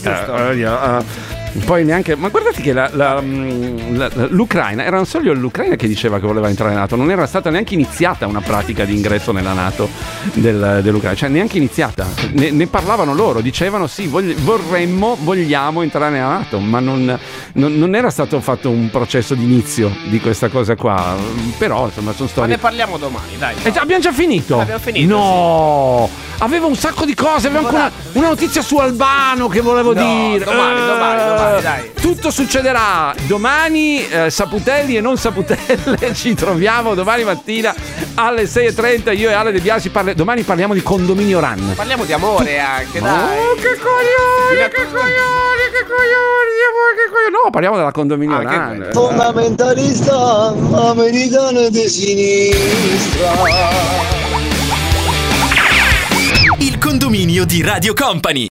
Giusto. Eh, eh, eh, poi neanche, ma guardate che la- la- mm, la- l'Ucraina, era non solo l'Ucraina che diceva che voleva entrare in NATO, non era stata neanche iniziata una pratica di ingresso nella NATO del- dell'Ucraina, cioè neanche iniziata, ne, ne parlavano loro, dicevano sì, vogli- vorremmo, vogliamo entrare nella NATO, ma non, non- non era stato fatto un processo di inizio di questa cosa qua, però insomma sono Ma storie... ne parliamo domani, dai. Eh, già- abbiamo già finito? Abbiamo finito, No! Avevo un sacco di cose, avevo anche una, una notizia su Albano che volevo No, dire. domani, Eh, domani, domani, dai. Tutto succederà domani, eh, Saputelli e non Saputelle. Ci troviamo domani mattina alle 6.30. Io e Ale De Biasi parle- domani parliamo di condominio RAN. Parliamo di amore anche, Ma- dai. Oh, che coglioni, che coglioni, che coglioni, di amore, che coglioni. No, parliamo della condominio RAN. Fondamentalista americano di sinistra. Il condominio di Radio Company.